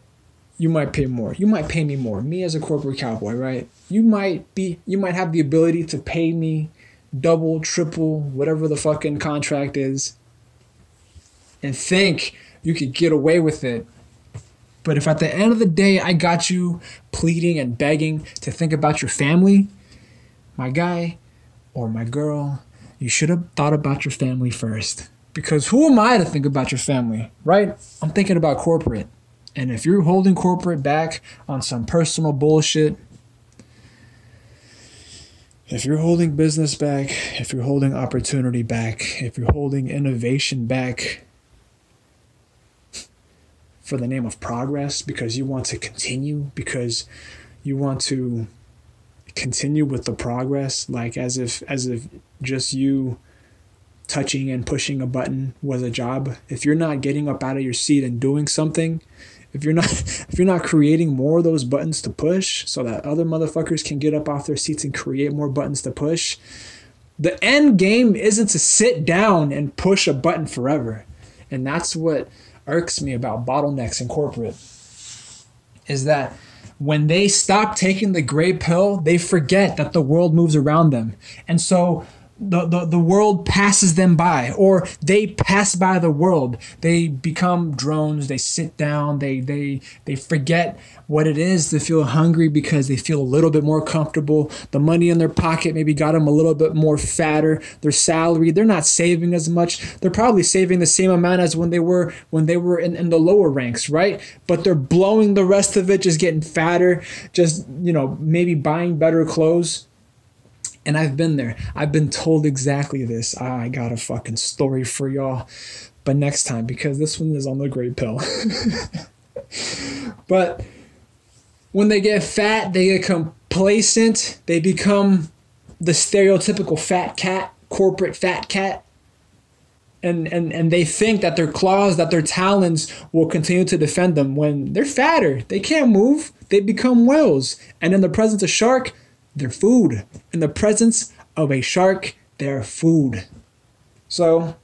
You might pay more. You might pay me more. Me as a corporate cowboy, right? You might be you might have the ability to pay me double, triple, whatever the fucking contract is and think you could get away with it. But if at the end of the day I got you pleading and begging to think about your family, my guy or my girl, you should have thought about your family first. Because who am I to think about your family, right? I'm thinking about corporate. And if you're holding corporate back on some personal bullshit, if you're holding business back, if you're holding opportunity back, if you're holding innovation back for the name of progress because you want to continue, because you want to continue with the progress, like as if as if just you touching and pushing a button was a job. If you're not getting up out of your seat and doing something, if you're not if you're not creating more of those buttons to push so that other motherfuckers can get up off their seats and create more buttons to push, the end game isn't to sit down and push a button forever. And that's what irks me about bottlenecks in corporate is that when they stop taking the gray pill, they forget that the world moves around them. And so the, the, the world passes them by or they pass by the world. They become drones. They sit down. They they they forget what it is to feel hungry because they feel a little bit more comfortable. The money in their pocket maybe got them a little bit more fatter. Their salary they're not saving as much. They're probably saving the same amount as when they were when they were in, in the lower ranks right? But they're blowing the rest of it just getting fatter just you know maybe buying better clothes and I've been there. I've been told exactly this. I got a fucking story for y'all. But next time, because this one is on the great pill. but when they get fat, they get complacent. They become the stereotypical fat cat, corporate fat cat. And, and, and they think that their claws, that their talons will continue to defend them when they're fatter. They can't move. They become whales. And in the presence of shark, they're food. In the presence of a shark, they're food. So,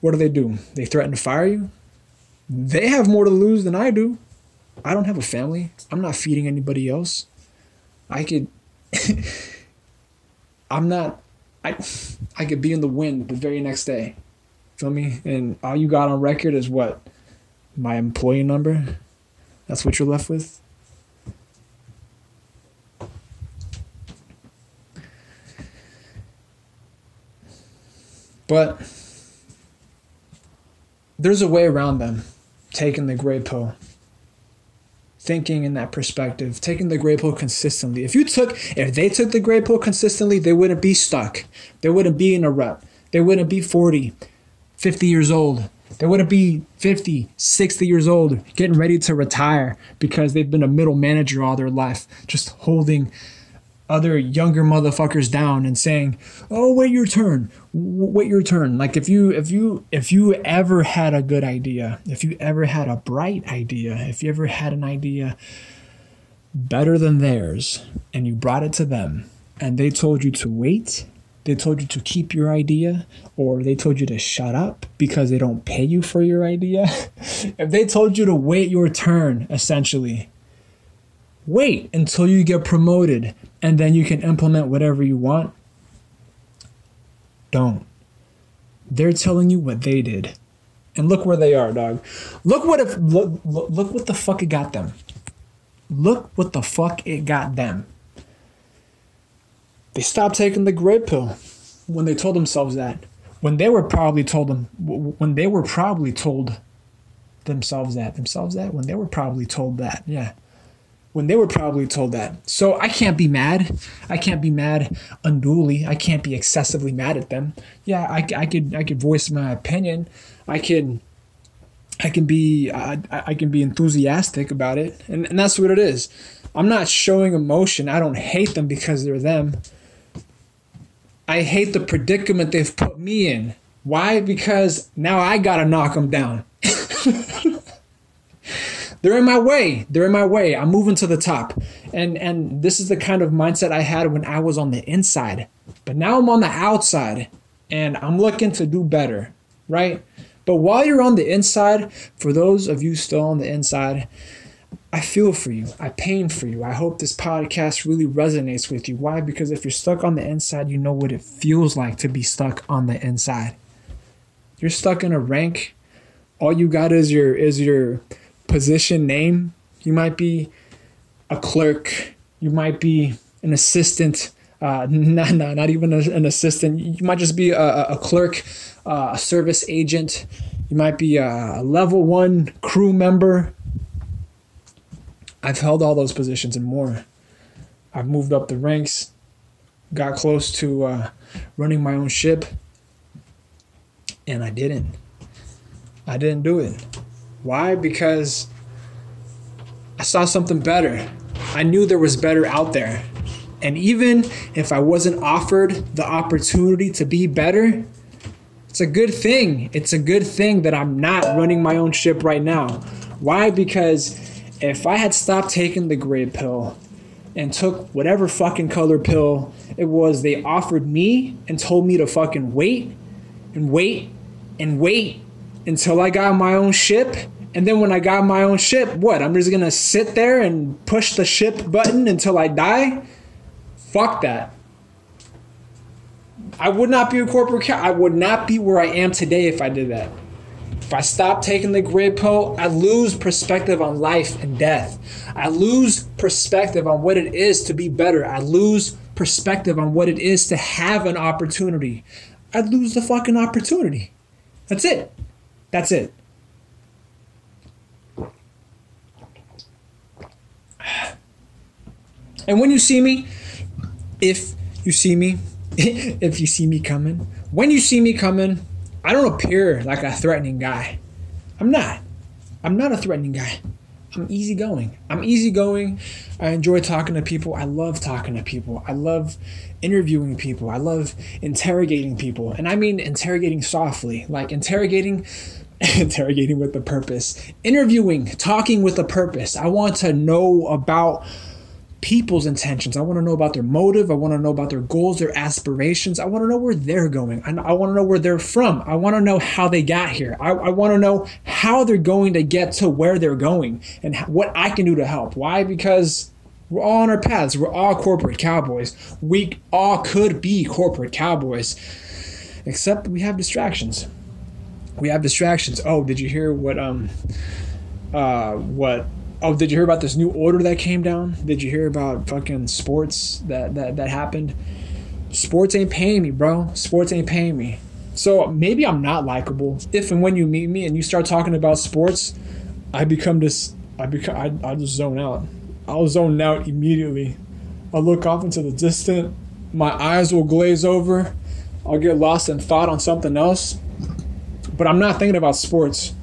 what do they do? They threaten to fire you? They have more to lose than I do. I don't have a family. I'm not feeding anybody else. I could I'm not I I could be in the wind the very next day. Feel me? And all you got on record is what? My employee number? That's what you're left with? But there's a way around them taking the gray pill. Thinking in that perspective, taking the gray pill consistently. If you took, if they took the gray pill consistently, they wouldn't be stuck. They wouldn't be in a rut. They wouldn't be 40, 50 years old. They wouldn't be 50, 60 years old, getting ready to retire because they've been a middle manager all their life, just holding other younger motherfuckers down and saying, "Oh, wait your turn. Wait your turn." Like if you if you if you ever had a good idea, if you ever had a bright idea, if you ever had an idea better than theirs and you brought it to them and they told you to wait, they told you to keep your idea or they told you to shut up because they don't pay you for your idea, if they told you to wait your turn essentially, wait until you get promoted and then you can implement whatever you want. Don't. They're telling you what they did. And look where they are, dog. Look what if look, look what the fuck it got them. Look what the fuck it got them. They stopped taking the gray pill when they told themselves that. When they were probably told them when they were probably told themselves that themselves that when they were probably told that. Yeah when they were probably told that. So I can't be mad. I can't be mad unduly. I can't be excessively mad at them. Yeah, I, I could I could voice my opinion. I can I can be I, I can be enthusiastic about it, and, and that's what it is. I'm not showing emotion. I don't hate them because they're them. I hate the predicament they've put me in. Why? Because now I gotta knock them down. they're in my way. They're in my way. I'm moving to the top. And and this is the kind of mindset I had when I was on the inside. But now I'm on the outside and I'm looking to do better, right? But while you're on the inside, for those of you still on the inside, I feel for you. I pain for you. I hope this podcast really resonates with you. Why? Because if you're stuck on the inside, you know what it feels like to be stuck on the inside. You're stuck in a rank. All you got is your is your position name. You might be a clerk. You might be an assistant. Uh, not, not, not even an assistant. You might just be a, a clerk, uh, a service agent. You might be a level one crew member. I've held all those positions and more. I've moved up the ranks, got close to uh, running my own ship, and I didn't. I didn't do it. Why? Because I saw something better. I knew there was better out there. And even if I wasn't offered the opportunity to be better, it's a good thing. It's a good thing that I'm not running my own ship right now. Why? Because if I had stopped taking the gray pill and took whatever fucking color pill it was they offered me and told me to fucking wait and wait and wait until I got my own ship and then when I got my own ship, what? I'm just gonna sit there and push the ship button until I die? Fuck that. I would not be a corporate cow. I would not be where I am today if I did that. If I stop taking the gray pill, I lose perspective on life and death. I lose perspective on what it is to be better. I lose perspective on what it is to have an opportunity. I lose the fucking opportunity. That's it. That's it. And when you see me, if you see me, if you see me coming, when you see me coming, I don't appear like a threatening guy. I'm not. I'm not a threatening guy. I'm easygoing. I'm easygoing. I enjoy talking to people. I love talking to people. I love interviewing people. I love interrogating people. And I mean interrogating softly, like interrogating interrogating with a purpose. Interviewing, talking with a purpose. I want to know about people's intentions. I want to know about their motive. I want to know about their goals, their aspirations. I want to know where they're going. I, I want to know where they're from. I want to know how they got here. I, I want to know how they're going to get to where they're going and what I can do to help. Why? Because we're all on our paths. We're all corporate cowboys. We all could be corporate cowboys, except we have distractions. We have distractions. Oh, did you hear what um uh what Oh, did you hear about this new order that came down? Did you hear about fucking sports that that that happened? Sports ain't paying me, bro. Sports ain't paying me. So maybe I'm not likable. If and when you meet me and you start talking about sports, I become this. I become. I, I just zone out. I'll zone out immediately. I'll look off into the distant. My eyes will glaze over. I'll get lost in thought on something else. But I'm not thinking about sports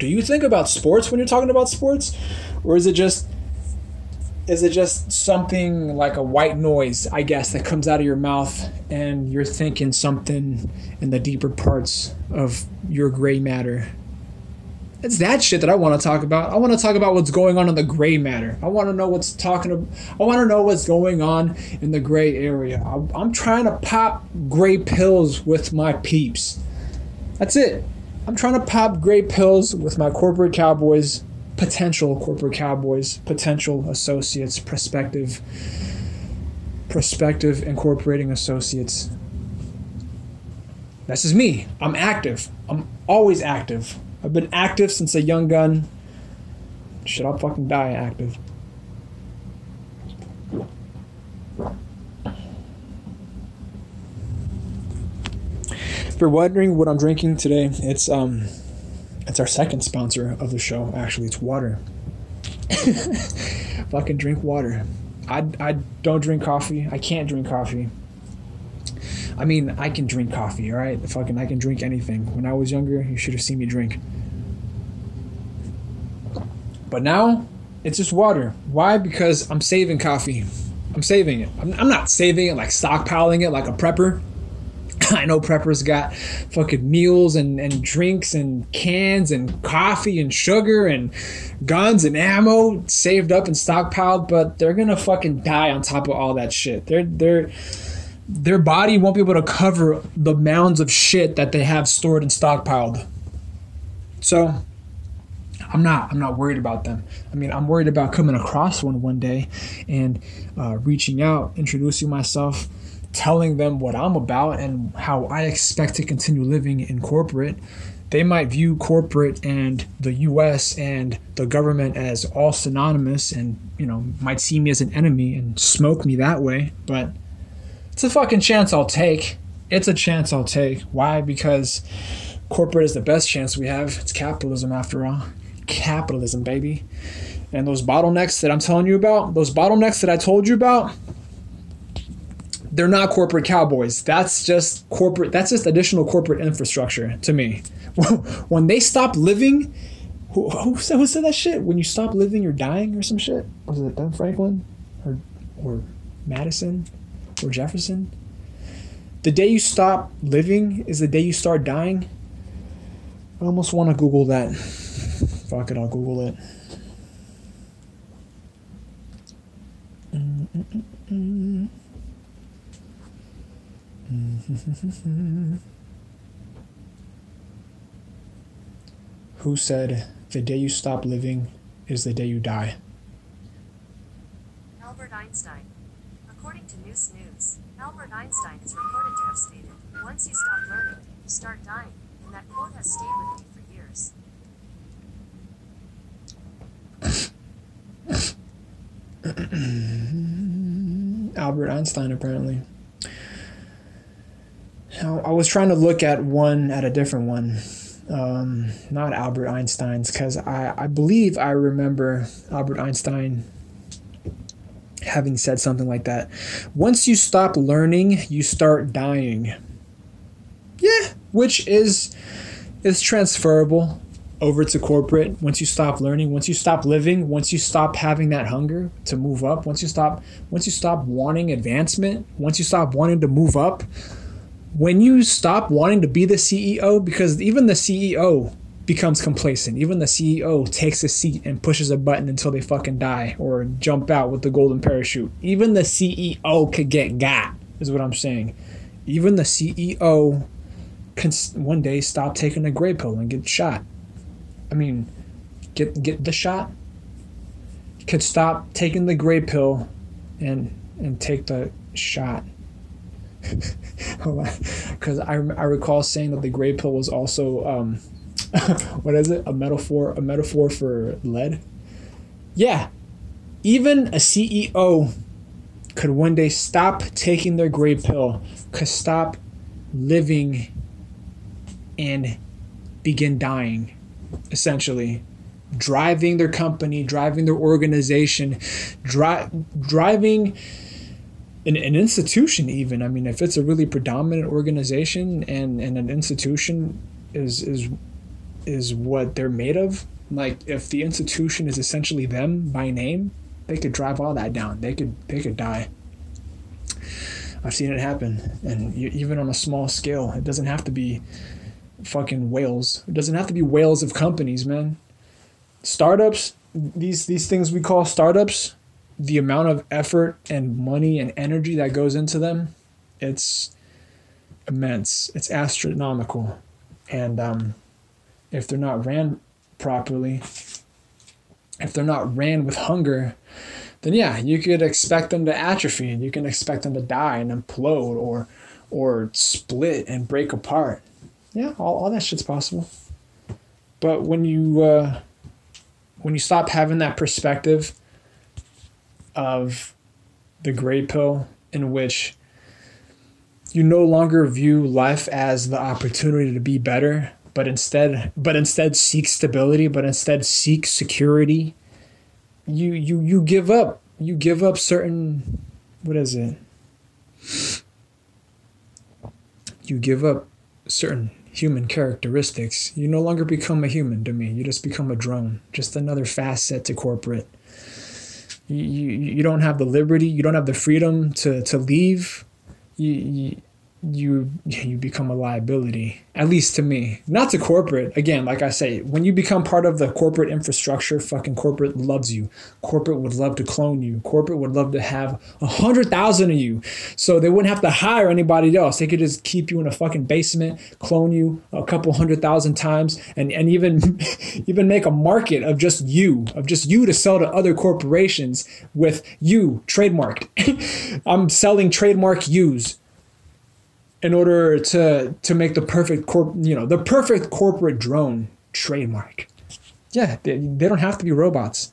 do you think about sports when you're talking about sports or is it just is it just something like a white noise i guess that comes out of your mouth and you're thinking something in the deeper parts of your gray matter it's that shit that I want to talk about. I want to talk about what's going on in the gray matter. I want to know what's talking. About, I want to know what's going on in the gray area. I'm trying to pop gray pills with my peeps. That's it. I'm trying to pop great pills with my corporate cowboys, potential corporate cowboys, potential associates, prospective, prospective incorporating associates. This is me. I'm active. I'm always active. I've been active since a young gun. Should I'll fucking die active? You're wondering what I'm drinking today, it's um, it's our second sponsor of the show. Actually, it's water. Fucking drink water. I, I don't drink coffee. I can't drink coffee. I mean, I can drink coffee, all right? Fucking, I can drink anything. When I was younger, you should have seen me drink. But now, it's just water. Why? Because I'm saving coffee. I'm saving it. I'm, I'm not saving it like stockpiling it like a prepper. I know preppers got fucking meals and, and drinks and cans and coffee and sugar and guns and ammo saved up and stockpiled, but they're gonna fucking die on top of all that shit. They're they're their body won't be able to cover the mounds of shit that they have stored and stockpiled. So I'm not. I'm not worried about them. I mean, I'm worried about coming across one one day and uh, reaching out, introducing myself, telling them what I'm about and how I expect to continue living in corporate, they might view corporate and the US and the government as all synonymous and, you know, might see me as an enemy and smoke me that way. But it's a fucking chance I'll take. It's a chance I'll take. Why? Because corporate is the best chance we have. It's capitalism after all. Capitalism, baby. And those bottlenecks that I'm telling you about, those bottlenecks that I told you about, they're not corporate cowboys. That's just corporate. That's just additional corporate infrastructure to me. when they stop living, who, who, said, who said that shit? When you stop living, you're dying or some shit. Was it Ben Franklin or or Madison or Jefferson? The day you stop living is the day you start dying. I almost want to Google that. Fuck it, I'll Google it. Mm-mm-mm. Who said the day you stop living is the day you die? Albert Einstein. According to News News, Albert Einstein is reported to have stated, Once you stop learning, you start dying, and that quote has stayed with me for years. Albert Einstein, apparently. I was trying to look at one at a different one, um, not Albert Einstein's, because I, I believe I remember Albert Einstein having said something like that. Once you stop learning, you start dying. Yeah, which is is transferable over to corporate once you stop learning once you stop living once you stop having that hunger to move up once you stop once you stop wanting advancement once you stop wanting to move up when you stop wanting to be the CEO because even the CEO becomes complacent even the CEO takes a seat and pushes a button until they fucking die or jump out with the golden parachute even the CEO could get got is what I'm saying even the CEO can one day stop taking a gray pill and get shot I mean, get get the shot. Could stop taking the gray pill, and and take the shot. Because I, I recall saying that the gray pill was also um, what is it? A metaphor a metaphor for lead. Yeah, even a CEO could one day stop taking their gray pill, could stop living and begin dying essentially driving their company, driving their organization, dri- driving an, an institution even. I mean, if it's a really predominant organization and, and an institution is is is what they're made of, like if the institution is essentially them by name, they could drive all that down. They could they could die. I've seen it happen, and you, even on a small scale, it doesn't have to be fucking whales. It doesn't have to be whales of companies, man. Startups, these these things we call startups, the amount of effort and money and energy that goes into them, it's immense. It's astronomical. And um, if they're not ran properly, if they're not ran with hunger, then yeah, you could expect them to atrophy and you can expect them to die and implode or or split and break apart yeah, all, all that shit's possible. But when you uh, when you stop having that perspective of the gray pill in which you no longer view life as the opportunity to be better, but instead but instead seek stability, but instead seek security. You you you give up. You give up certain what is it? You give up certain human characteristics. You no longer become a human to me. You just become a drone, just another facet to corporate. You, you, don't have the liberty, you don't have the freedom to, to leave. You, you, you you become a liability at least to me. Not to corporate. Again like i say when you become part of the corporate infrastructure fucking corporate loves you. Corporate would love to clone you. Corporate would love to have a hundred thousand of you. So they wouldn't have to hire anybody else. They could just keep you in a fucking basement clone you a couple hundred thousand times and and even even make a market of just you of just you to sell to other corporations with you trademarked. I'm selling trademark use in order to to make the perfect corp you know the perfect corporate drone trademark. Yeah they, they don't have to be robots.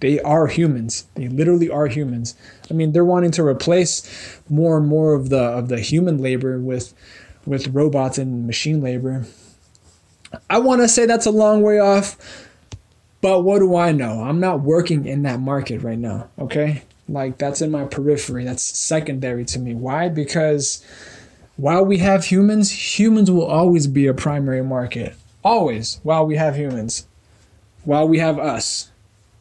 They are humans. They literally are humans. I mean they're wanting to replace more and more of the of the human labor with with robots and machine labor. I want to say that's a long way off but what do i know? I'm not working in that market right now okay? Like that's in my periphery. That's secondary to me. Why? Because while we have humans, humans will always be a primary market. Always, while we have humans, while we have us.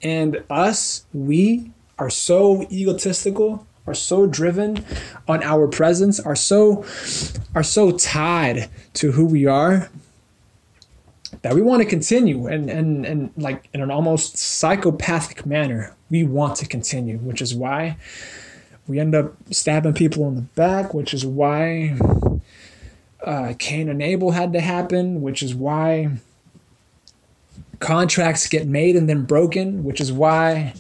And us, we are so egotistical, are so driven on our presence, are so are so tied to who we are that we want to continue and and and like in an almost psychopathic manner, we want to continue, which is why we end up stabbing people in the back, which is why uh, Cain and Abel had to happen, which is why contracts get made and then broken, which is why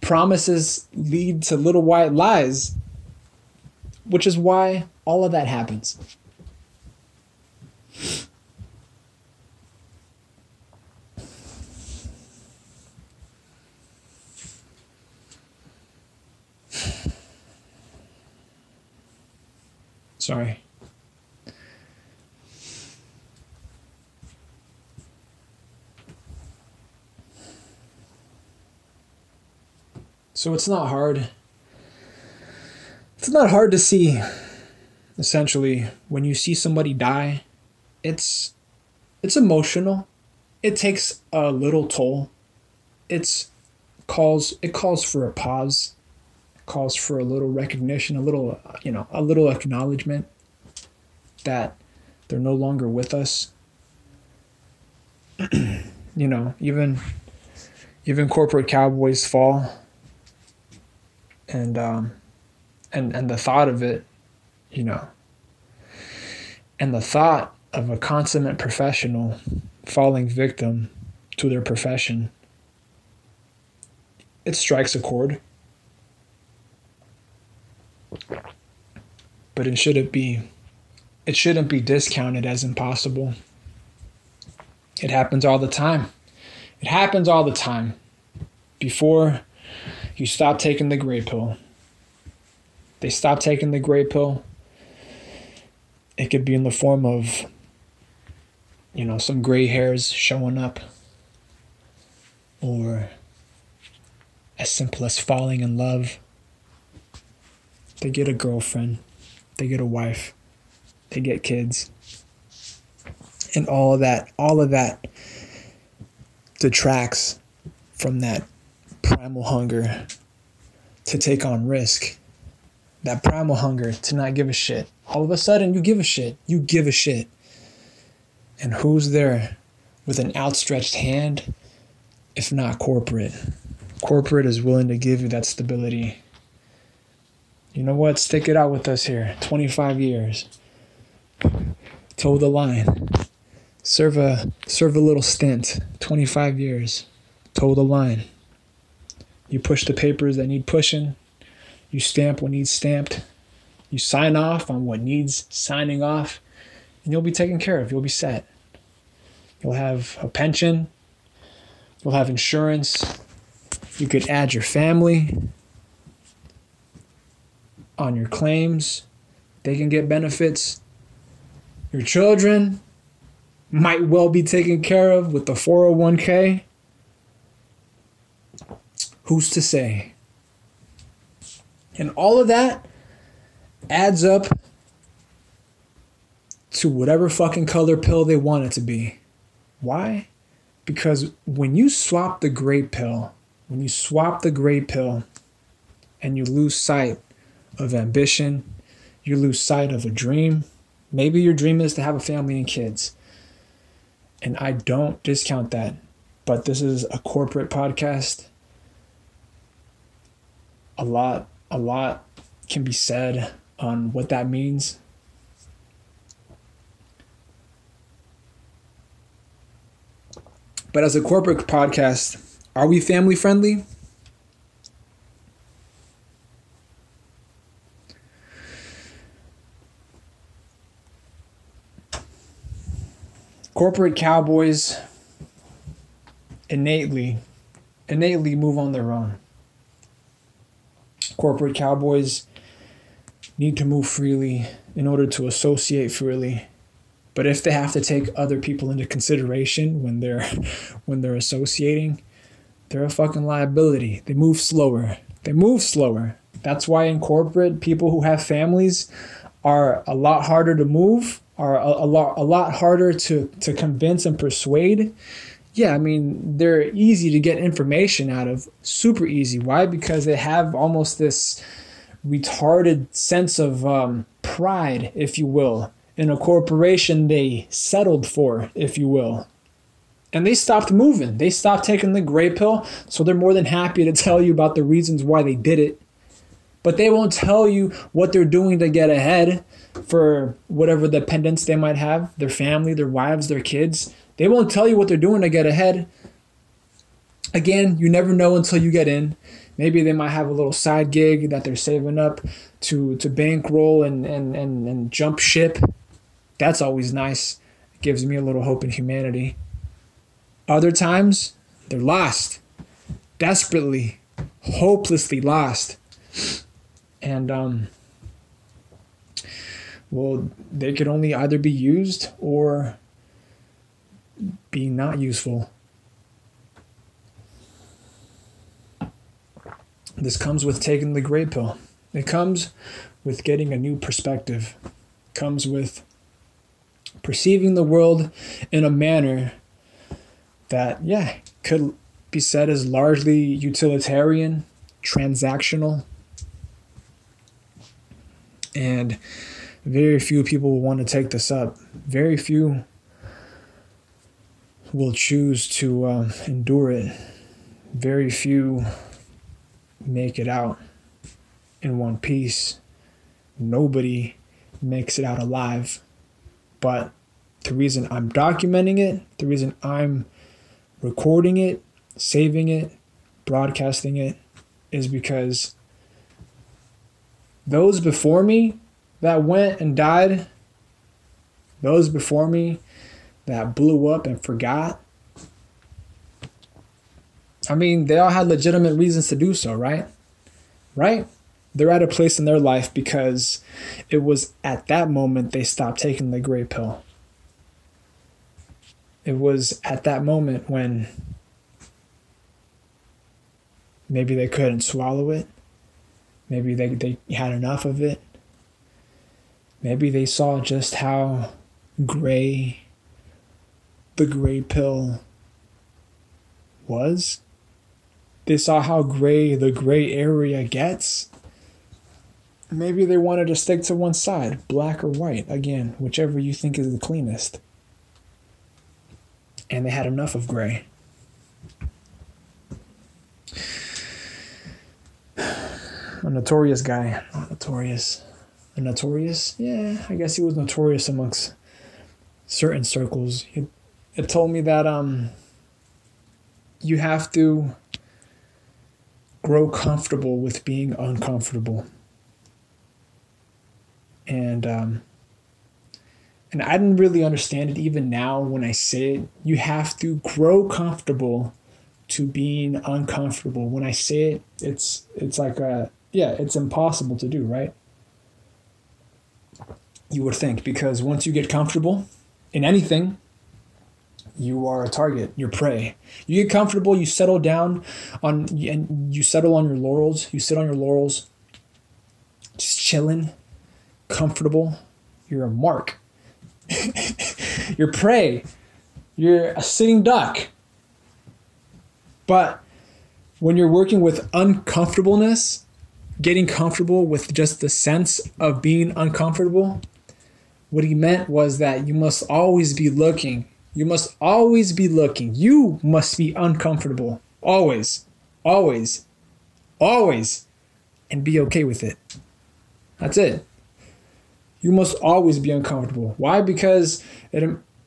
promises lead to little white lies, which is why all of that happens. Sorry. So it's not hard. It's not hard to see essentially when you see somebody die. It's it's emotional. It takes a little toll. It's calls it calls for a pause. Calls for a little recognition, a little you know, a little acknowledgement that they're no longer with us. you know, even even corporate cowboys fall and um, and and the thought of it, you know, and the thought of a consummate professional falling victim to their profession, it strikes a chord. But it shouldn't be it shouldn't be discounted as impossible. It happens all the time. It happens all the time. Before you stop taking the gray pill. They stop taking the gray pill. It could be in the form of, you know, some gray hairs showing up, or as simple as falling in love. They get a girlfriend, they get a wife, they get kids. And all of that, all of that detracts from that primal hunger to take on risk. That primal hunger to not give a shit. All of a sudden, you give a shit. You give a shit. And who's there with an outstretched hand if not corporate? Corporate is willing to give you that stability. You know what? Stick it out with us here. 25 years. Toe the line. Serve a serve a little stint. 25 years. Toe the line. You push the papers that need pushing. You stamp what needs stamped. You sign off on what needs signing off. And you'll be taken care of. You'll be set. You'll have a pension. You'll have insurance. You could add your family on your claims. They can get benefits. Your children might well be taken care of with the 401k. Who's to say? And all of that adds up to whatever fucking color pill they want it to be. Why? Because when you swap the gray pill, when you swap the gray pill and you lose sight of ambition, you lose sight of a dream. Maybe your dream is to have a family and kids. And I don't discount that. But this is a corporate podcast a lot a lot can be said on what that means. But as a corporate podcast, are we family friendly? Corporate cowboys innately innately move on their own corporate cowboys need to move freely in order to associate freely. But if they have to take other people into consideration when they're when they're associating, they're a fucking liability. They move slower. They move slower. That's why in corporate, people who have families are a lot harder to move, are a, a lot a lot harder to to convince and persuade yeah, I mean, they're easy to get information out of, super easy. Why? Because they have almost this retarded sense of um, pride, if you will, in a corporation they settled for, if you will. And they stopped moving. They stopped taking the gray pill, so they're more than happy to tell you about the reasons why they did it. But they won't tell you what they're doing to get ahead for whatever dependents they might have their family, their wives, their kids. They won't tell you what they're doing to get ahead. Again, you never know until you get in. Maybe they might have a little side gig that they're saving up to to bankroll and and and, and jump ship. That's always nice. It gives me a little hope in humanity. Other times, they're lost, desperately, hopelessly lost, and um. Well, they could only either be used or be not useful. This comes with taking the gray pill. It comes with getting a new perspective. It comes with perceiving the world in a manner that, yeah, could be said as largely utilitarian, transactional, and very few people will want to take this up. Very few will choose to um, endure it. Very few make it out in one piece. Nobody makes it out alive. But the reason I'm documenting it, the reason I'm recording it, saving it, broadcasting it, is because those before me that went and died, those before me that blew up and forgot, I mean, they all had legitimate reasons to do so, right? Right? They're at a place in their life because it was at that moment they stopped taking the gray pill. It was at that moment when maybe they couldn't swallow it. Maybe they, they had enough of it. Maybe they saw just how gray the gray pill was. They saw how gray the gray area gets. Maybe they wanted to stick to one side, black or white, again, whichever you think is the cleanest. And they had enough of gray. A notorious guy. Not notorious notorious. Yeah, I guess he was notorious amongst certain circles. It, it told me that um you have to grow comfortable with being uncomfortable. And um and I didn't really understand it even now when I say it. You have to grow comfortable to being uncomfortable. When I say it, it's it's like a yeah, it's impossible to do, right? You would think, because once you get comfortable in anything, you are a target, you're prey. You get comfortable, you settle down on and you settle on your laurels, you sit on your laurels, just chilling, comfortable. You're a mark. you're prey. You're a sitting duck. But when you're working with uncomfortableness, getting comfortable with just the sense of being uncomfortable, what he meant was that you must always be looking. You must always be looking. You must be uncomfortable. Always. Always. Always. And be okay with it. That's it. You must always be uncomfortable. Why? Because it,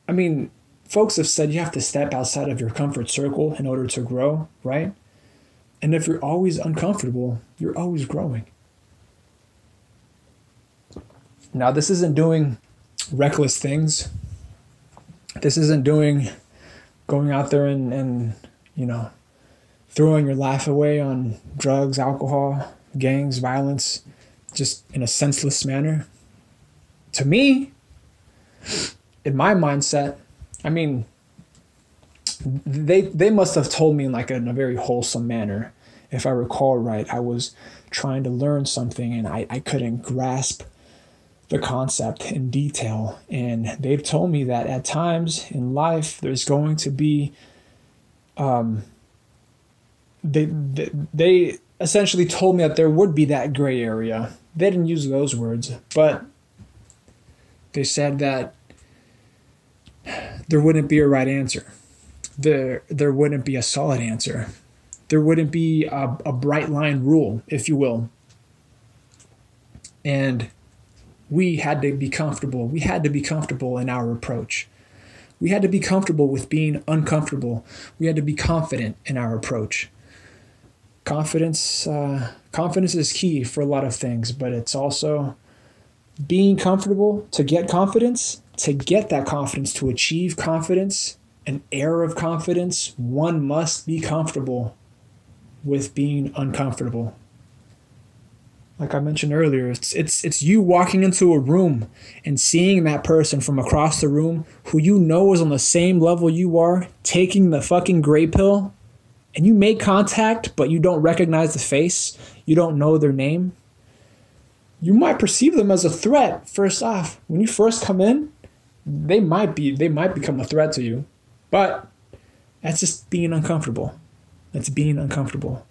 I mean, folks have said you have to step outside of your comfort circle in order to grow, right? And if you're always uncomfortable, you're always growing. Now, this isn't doing reckless things. This isn't doing going out there and, and you know throwing your life away on drugs, alcohol, gangs, violence, just in a senseless manner. To me, in my mindset, I mean, they they must have told me in like a, in a very wholesome manner. If I recall right, I was trying to learn something and I, I couldn't grasp the concept in detail. And they've told me that at times in life, there's going to be, um, they, they, they essentially told me that there would be that gray area. They didn't use those words, but they said that there wouldn't be a right answer. There, there wouldn't be a solid answer. There wouldn't be a, a bright line rule, if you will. And we had to be comfortable. We had to be comfortable in our approach. We had to be comfortable with being uncomfortable. We had to be confident in our approach. confidence uh, confidence is key for a lot of things, but it's also being comfortable to get confidence, to get that confidence, to achieve confidence, an air of confidence, one must be comfortable with being uncomfortable. Like I mentioned earlier, it's it's it's you walking into a room and seeing that person from across the room who you know is on the same level you are, taking the fucking gray pill, and you make contact, but you don't recognize the face, you don't know their name. You might perceive them as a threat first off. When you first come in, they might be they might become a threat to you. But that's just being uncomfortable. That's being uncomfortable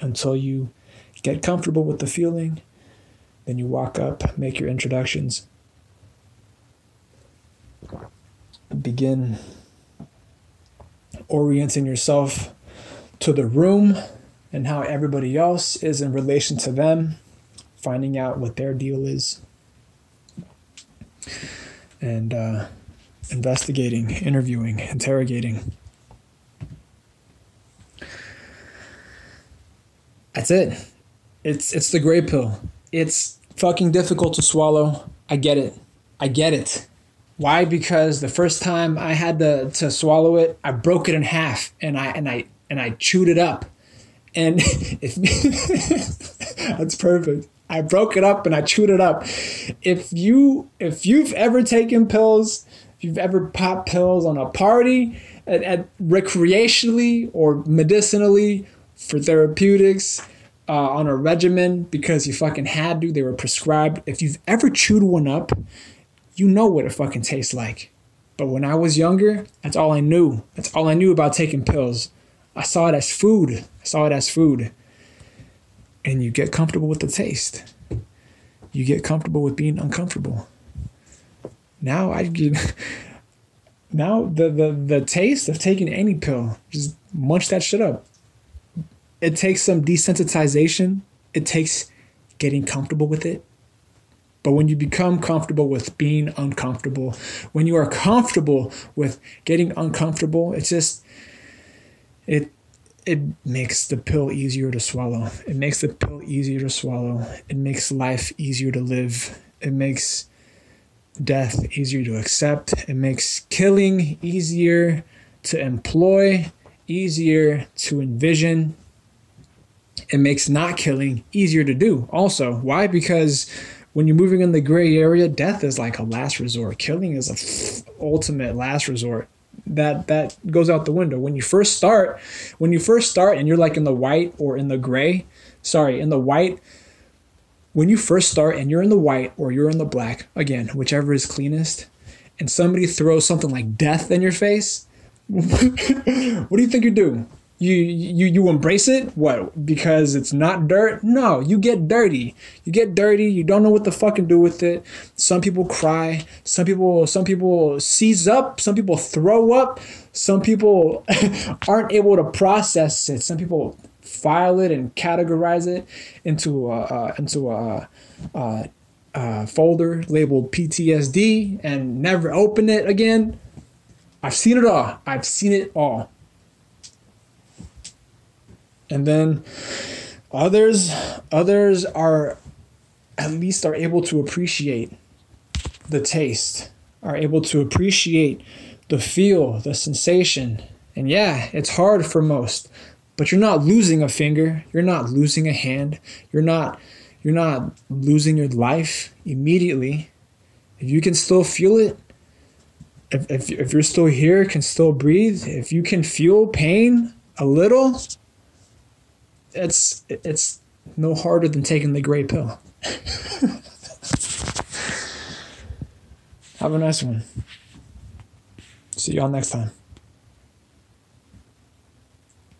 until you get comfortable with the feeling. Then you walk up, make your introductions, begin orienting yourself to the room and how everybody else is in relation to them, finding out what their deal is, and uh, investigating, interviewing, interrogating. That's it. It's it's the gray pill. It's fucking difficult to swallow. I get it. I get it. Why? Because the first time I had to, to swallow it, I broke it in half and I and I and I chewed it up. And if that's perfect. I broke it up and I chewed it up. If you if you've ever taken pills if you've ever popped pills on a party, at, at recreationally or medicinally for therapeutics, uh, on a regimen because you fucking had to, they were prescribed. If you've ever chewed one up, you know what it fucking tastes like. But when I was younger, that's all I knew. That's all I knew about taking pills. I saw it as food. I saw it as food. And you get comfortable with the taste. You get comfortable with being uncomfortable. Now I get now the, the the taste of taking any pill, just munch that shit up. It takes some desensitization. It takes getting comfortable with it. But when you become comfortable with being uncomfortable, when you are comfortable with getting uncomfortable, it's just it it makes the pill easier to swallow. It makes the pill easier to swallow. It makes life easier to live. It makes death easier to accept. It makes killing easier to employ, easier to envision. It makes not killing easier to do. Also, why? Because when you're moving in the gray area, death is like a last resort. Killing is a f- ultimate last resort. That that goes out the window. When you first start, when you first start and you're like in the white or in the gray, sorry, in the white, when you first start and you're in the white or you're in the black, again, whichever is cleanest, and somebody throws something like death in your face, what do you think you do? You you you embrace it? What? Because it's not dirt? No, you get dirty. You get dirty. You don't know what to fucking do with it. Some people cry. Some people some people seize up. Some people throw up. Some people aren't able to process it. Some people file it and categorize it into a, into a, a, a folder labeled PTSD and never open it again. I've seen it all. I've seen it all. And then others others are at least are able to appreciate the taste, are able to appreciate the feel, the sensation. And yeah, it's hard for most but you're not losing a finger you're not losing a hand you're not you're not losing your life immediately if you can still feel it if, if, if you're still here can still breathe if you can feel pain a little it's it's no harder than taking the gray pill. Have a nice one. See y'all next time